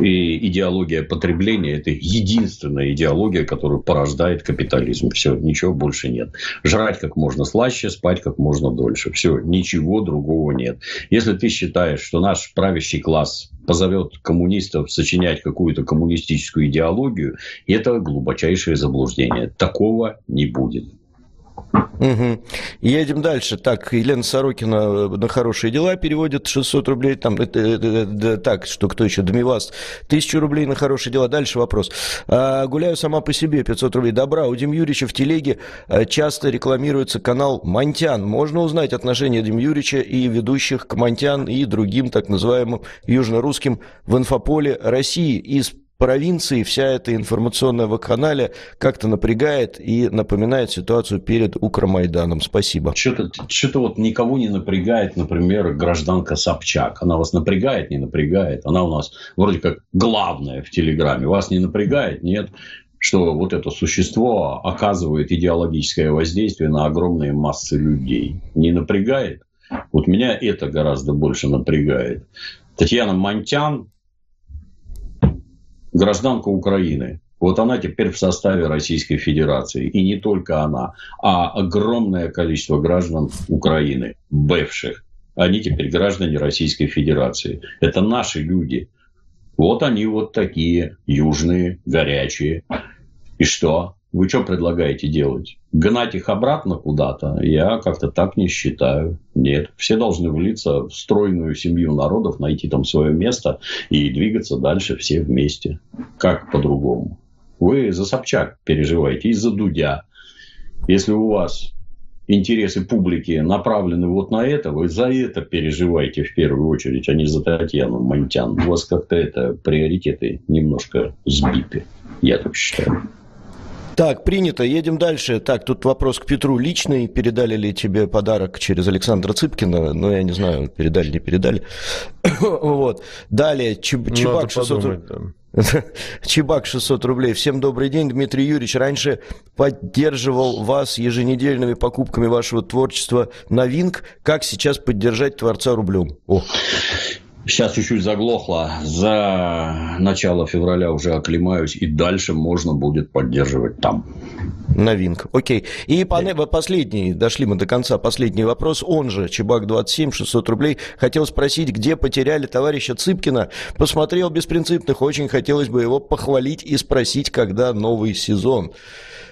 И идеология потребления – это единственная идеология, которую порождает капитализм. Все, ничего больше нет. Жрать как можно слаще, спать как можно дольше. Все, ничего другого нет. Если ты считаешь, что наш правящий класс позовет коммунистов сочинять какую-то коммунистическую идеологию, это глубочайшее заблуждение. Такого не будет. Угу. Едем дальше. Так, Елена Сорокина на хорошие дела переводит 600 рублей. Там, это, это, это, так, что кто еще? Домивас. 1000 рублей на хорошие дела. Дальше вопрос. А, гуляю сама по себе. 500 рублей. Добра. У Дим Юрьевича в телеге а, часто рекламируется канал Монтян. Можно узнать отношение Дим Юрьевича и ведущих к Монтян и другим так называемым южно-русским в инфополе России из провинции вся эта информационная вакханалия как-то напрягает и напоминает ситуацию перед Укромайданом. Спасибо. Что-то, что-то вот никого не напрягает, например, гражданка Собчак. Она вас напрягает, не напрягает. Она у нас вроде как главная в Телеграме. Вас не напрягает? Нет что вот это существо оказывает идеологическое воздействие на огромные массы людей. Не напрягает? Вот меня это гораздо больше напрягает. Татьяна Монтян, гражданка Украины. Вот она теперь в составе Российской Федерации. И не только она, а огромное количество граждан Украины, бывших. Они теперь граждане Российской Федерации. Это наши люди. Вот они вот такие, южные, горячие. И что? Вы что предлагаете делать? Гнать их обратно куда-то? Я как-то так не считаю. Нет. Все должны влиться в стройную семью народов, найти там свое место и двигаться дальше все вместе. Как по-другому? Вы за Собчак переживаете, из-за Дудя. Если у вас интересы публики направлены вот на это, вы за это переживаете в первую очередь, а не за Татьяну Монтян. У вас как-то это приоритеты немножко сбиты, я так считаю. Так, принято. Едем дальше. Так, тут вопрос к Петру личный. Передали ли тебе подарок через Александра Цыпкина? Ну, я не знаю, передали, не передали. вот. Далее, Чеб, Чебак 600 рублей. Чебак 600 рублей. Всем добрый день, Дмитрий Юрьевич. Раньше поддерживал вас еженедельными покупками вашего творчества на Винк. Как сейчас поддержать творца рублем? О. Сейчас чуть-чуть заглохло. За начало февраля уже оклемаюсь, и дальше можно будет поддерживать там. Новинка. Окей. И да. последний, дошли мы до конца, последний вопрос. Он же, Чебак 27, 600 рублей. Хотел спросить, где потеряли товарища Цыпкина. Посмотрел беспринципных, очень хотелось бы его похвалить и спросить, когда новый сезон.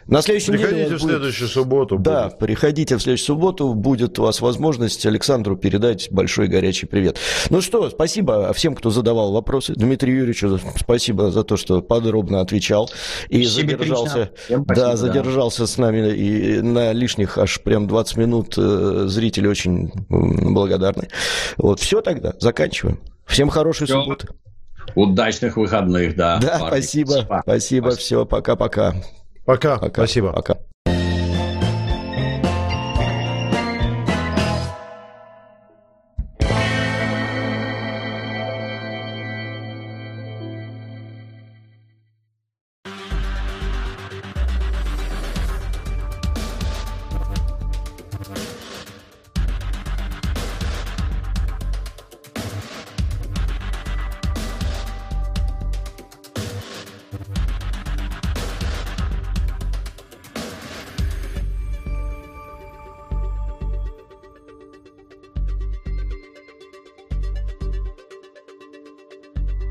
На следующей приходите неделе в будет... следующую субботу. Да, будет. приходите в следующую субботу. Будет у вас возможность Александру передать большой горячий привет. Ну что, спасибо всем, кто задавал вопросы. Дмитрию Юрьевичу спасибо за то, что подробно отвечал и задержался. Спасибо, да, задержался да. с нами и на лишних аж прям 20 минут. Э, зрители очень благодарны. Вот, все тогда, заканчиваем. Всем хорошей все. субботы. Удачных выходных, да. Да, спасибо, спасибо, спасибо, все, пока-пока. Пока. Пока. Спасибо. Пока.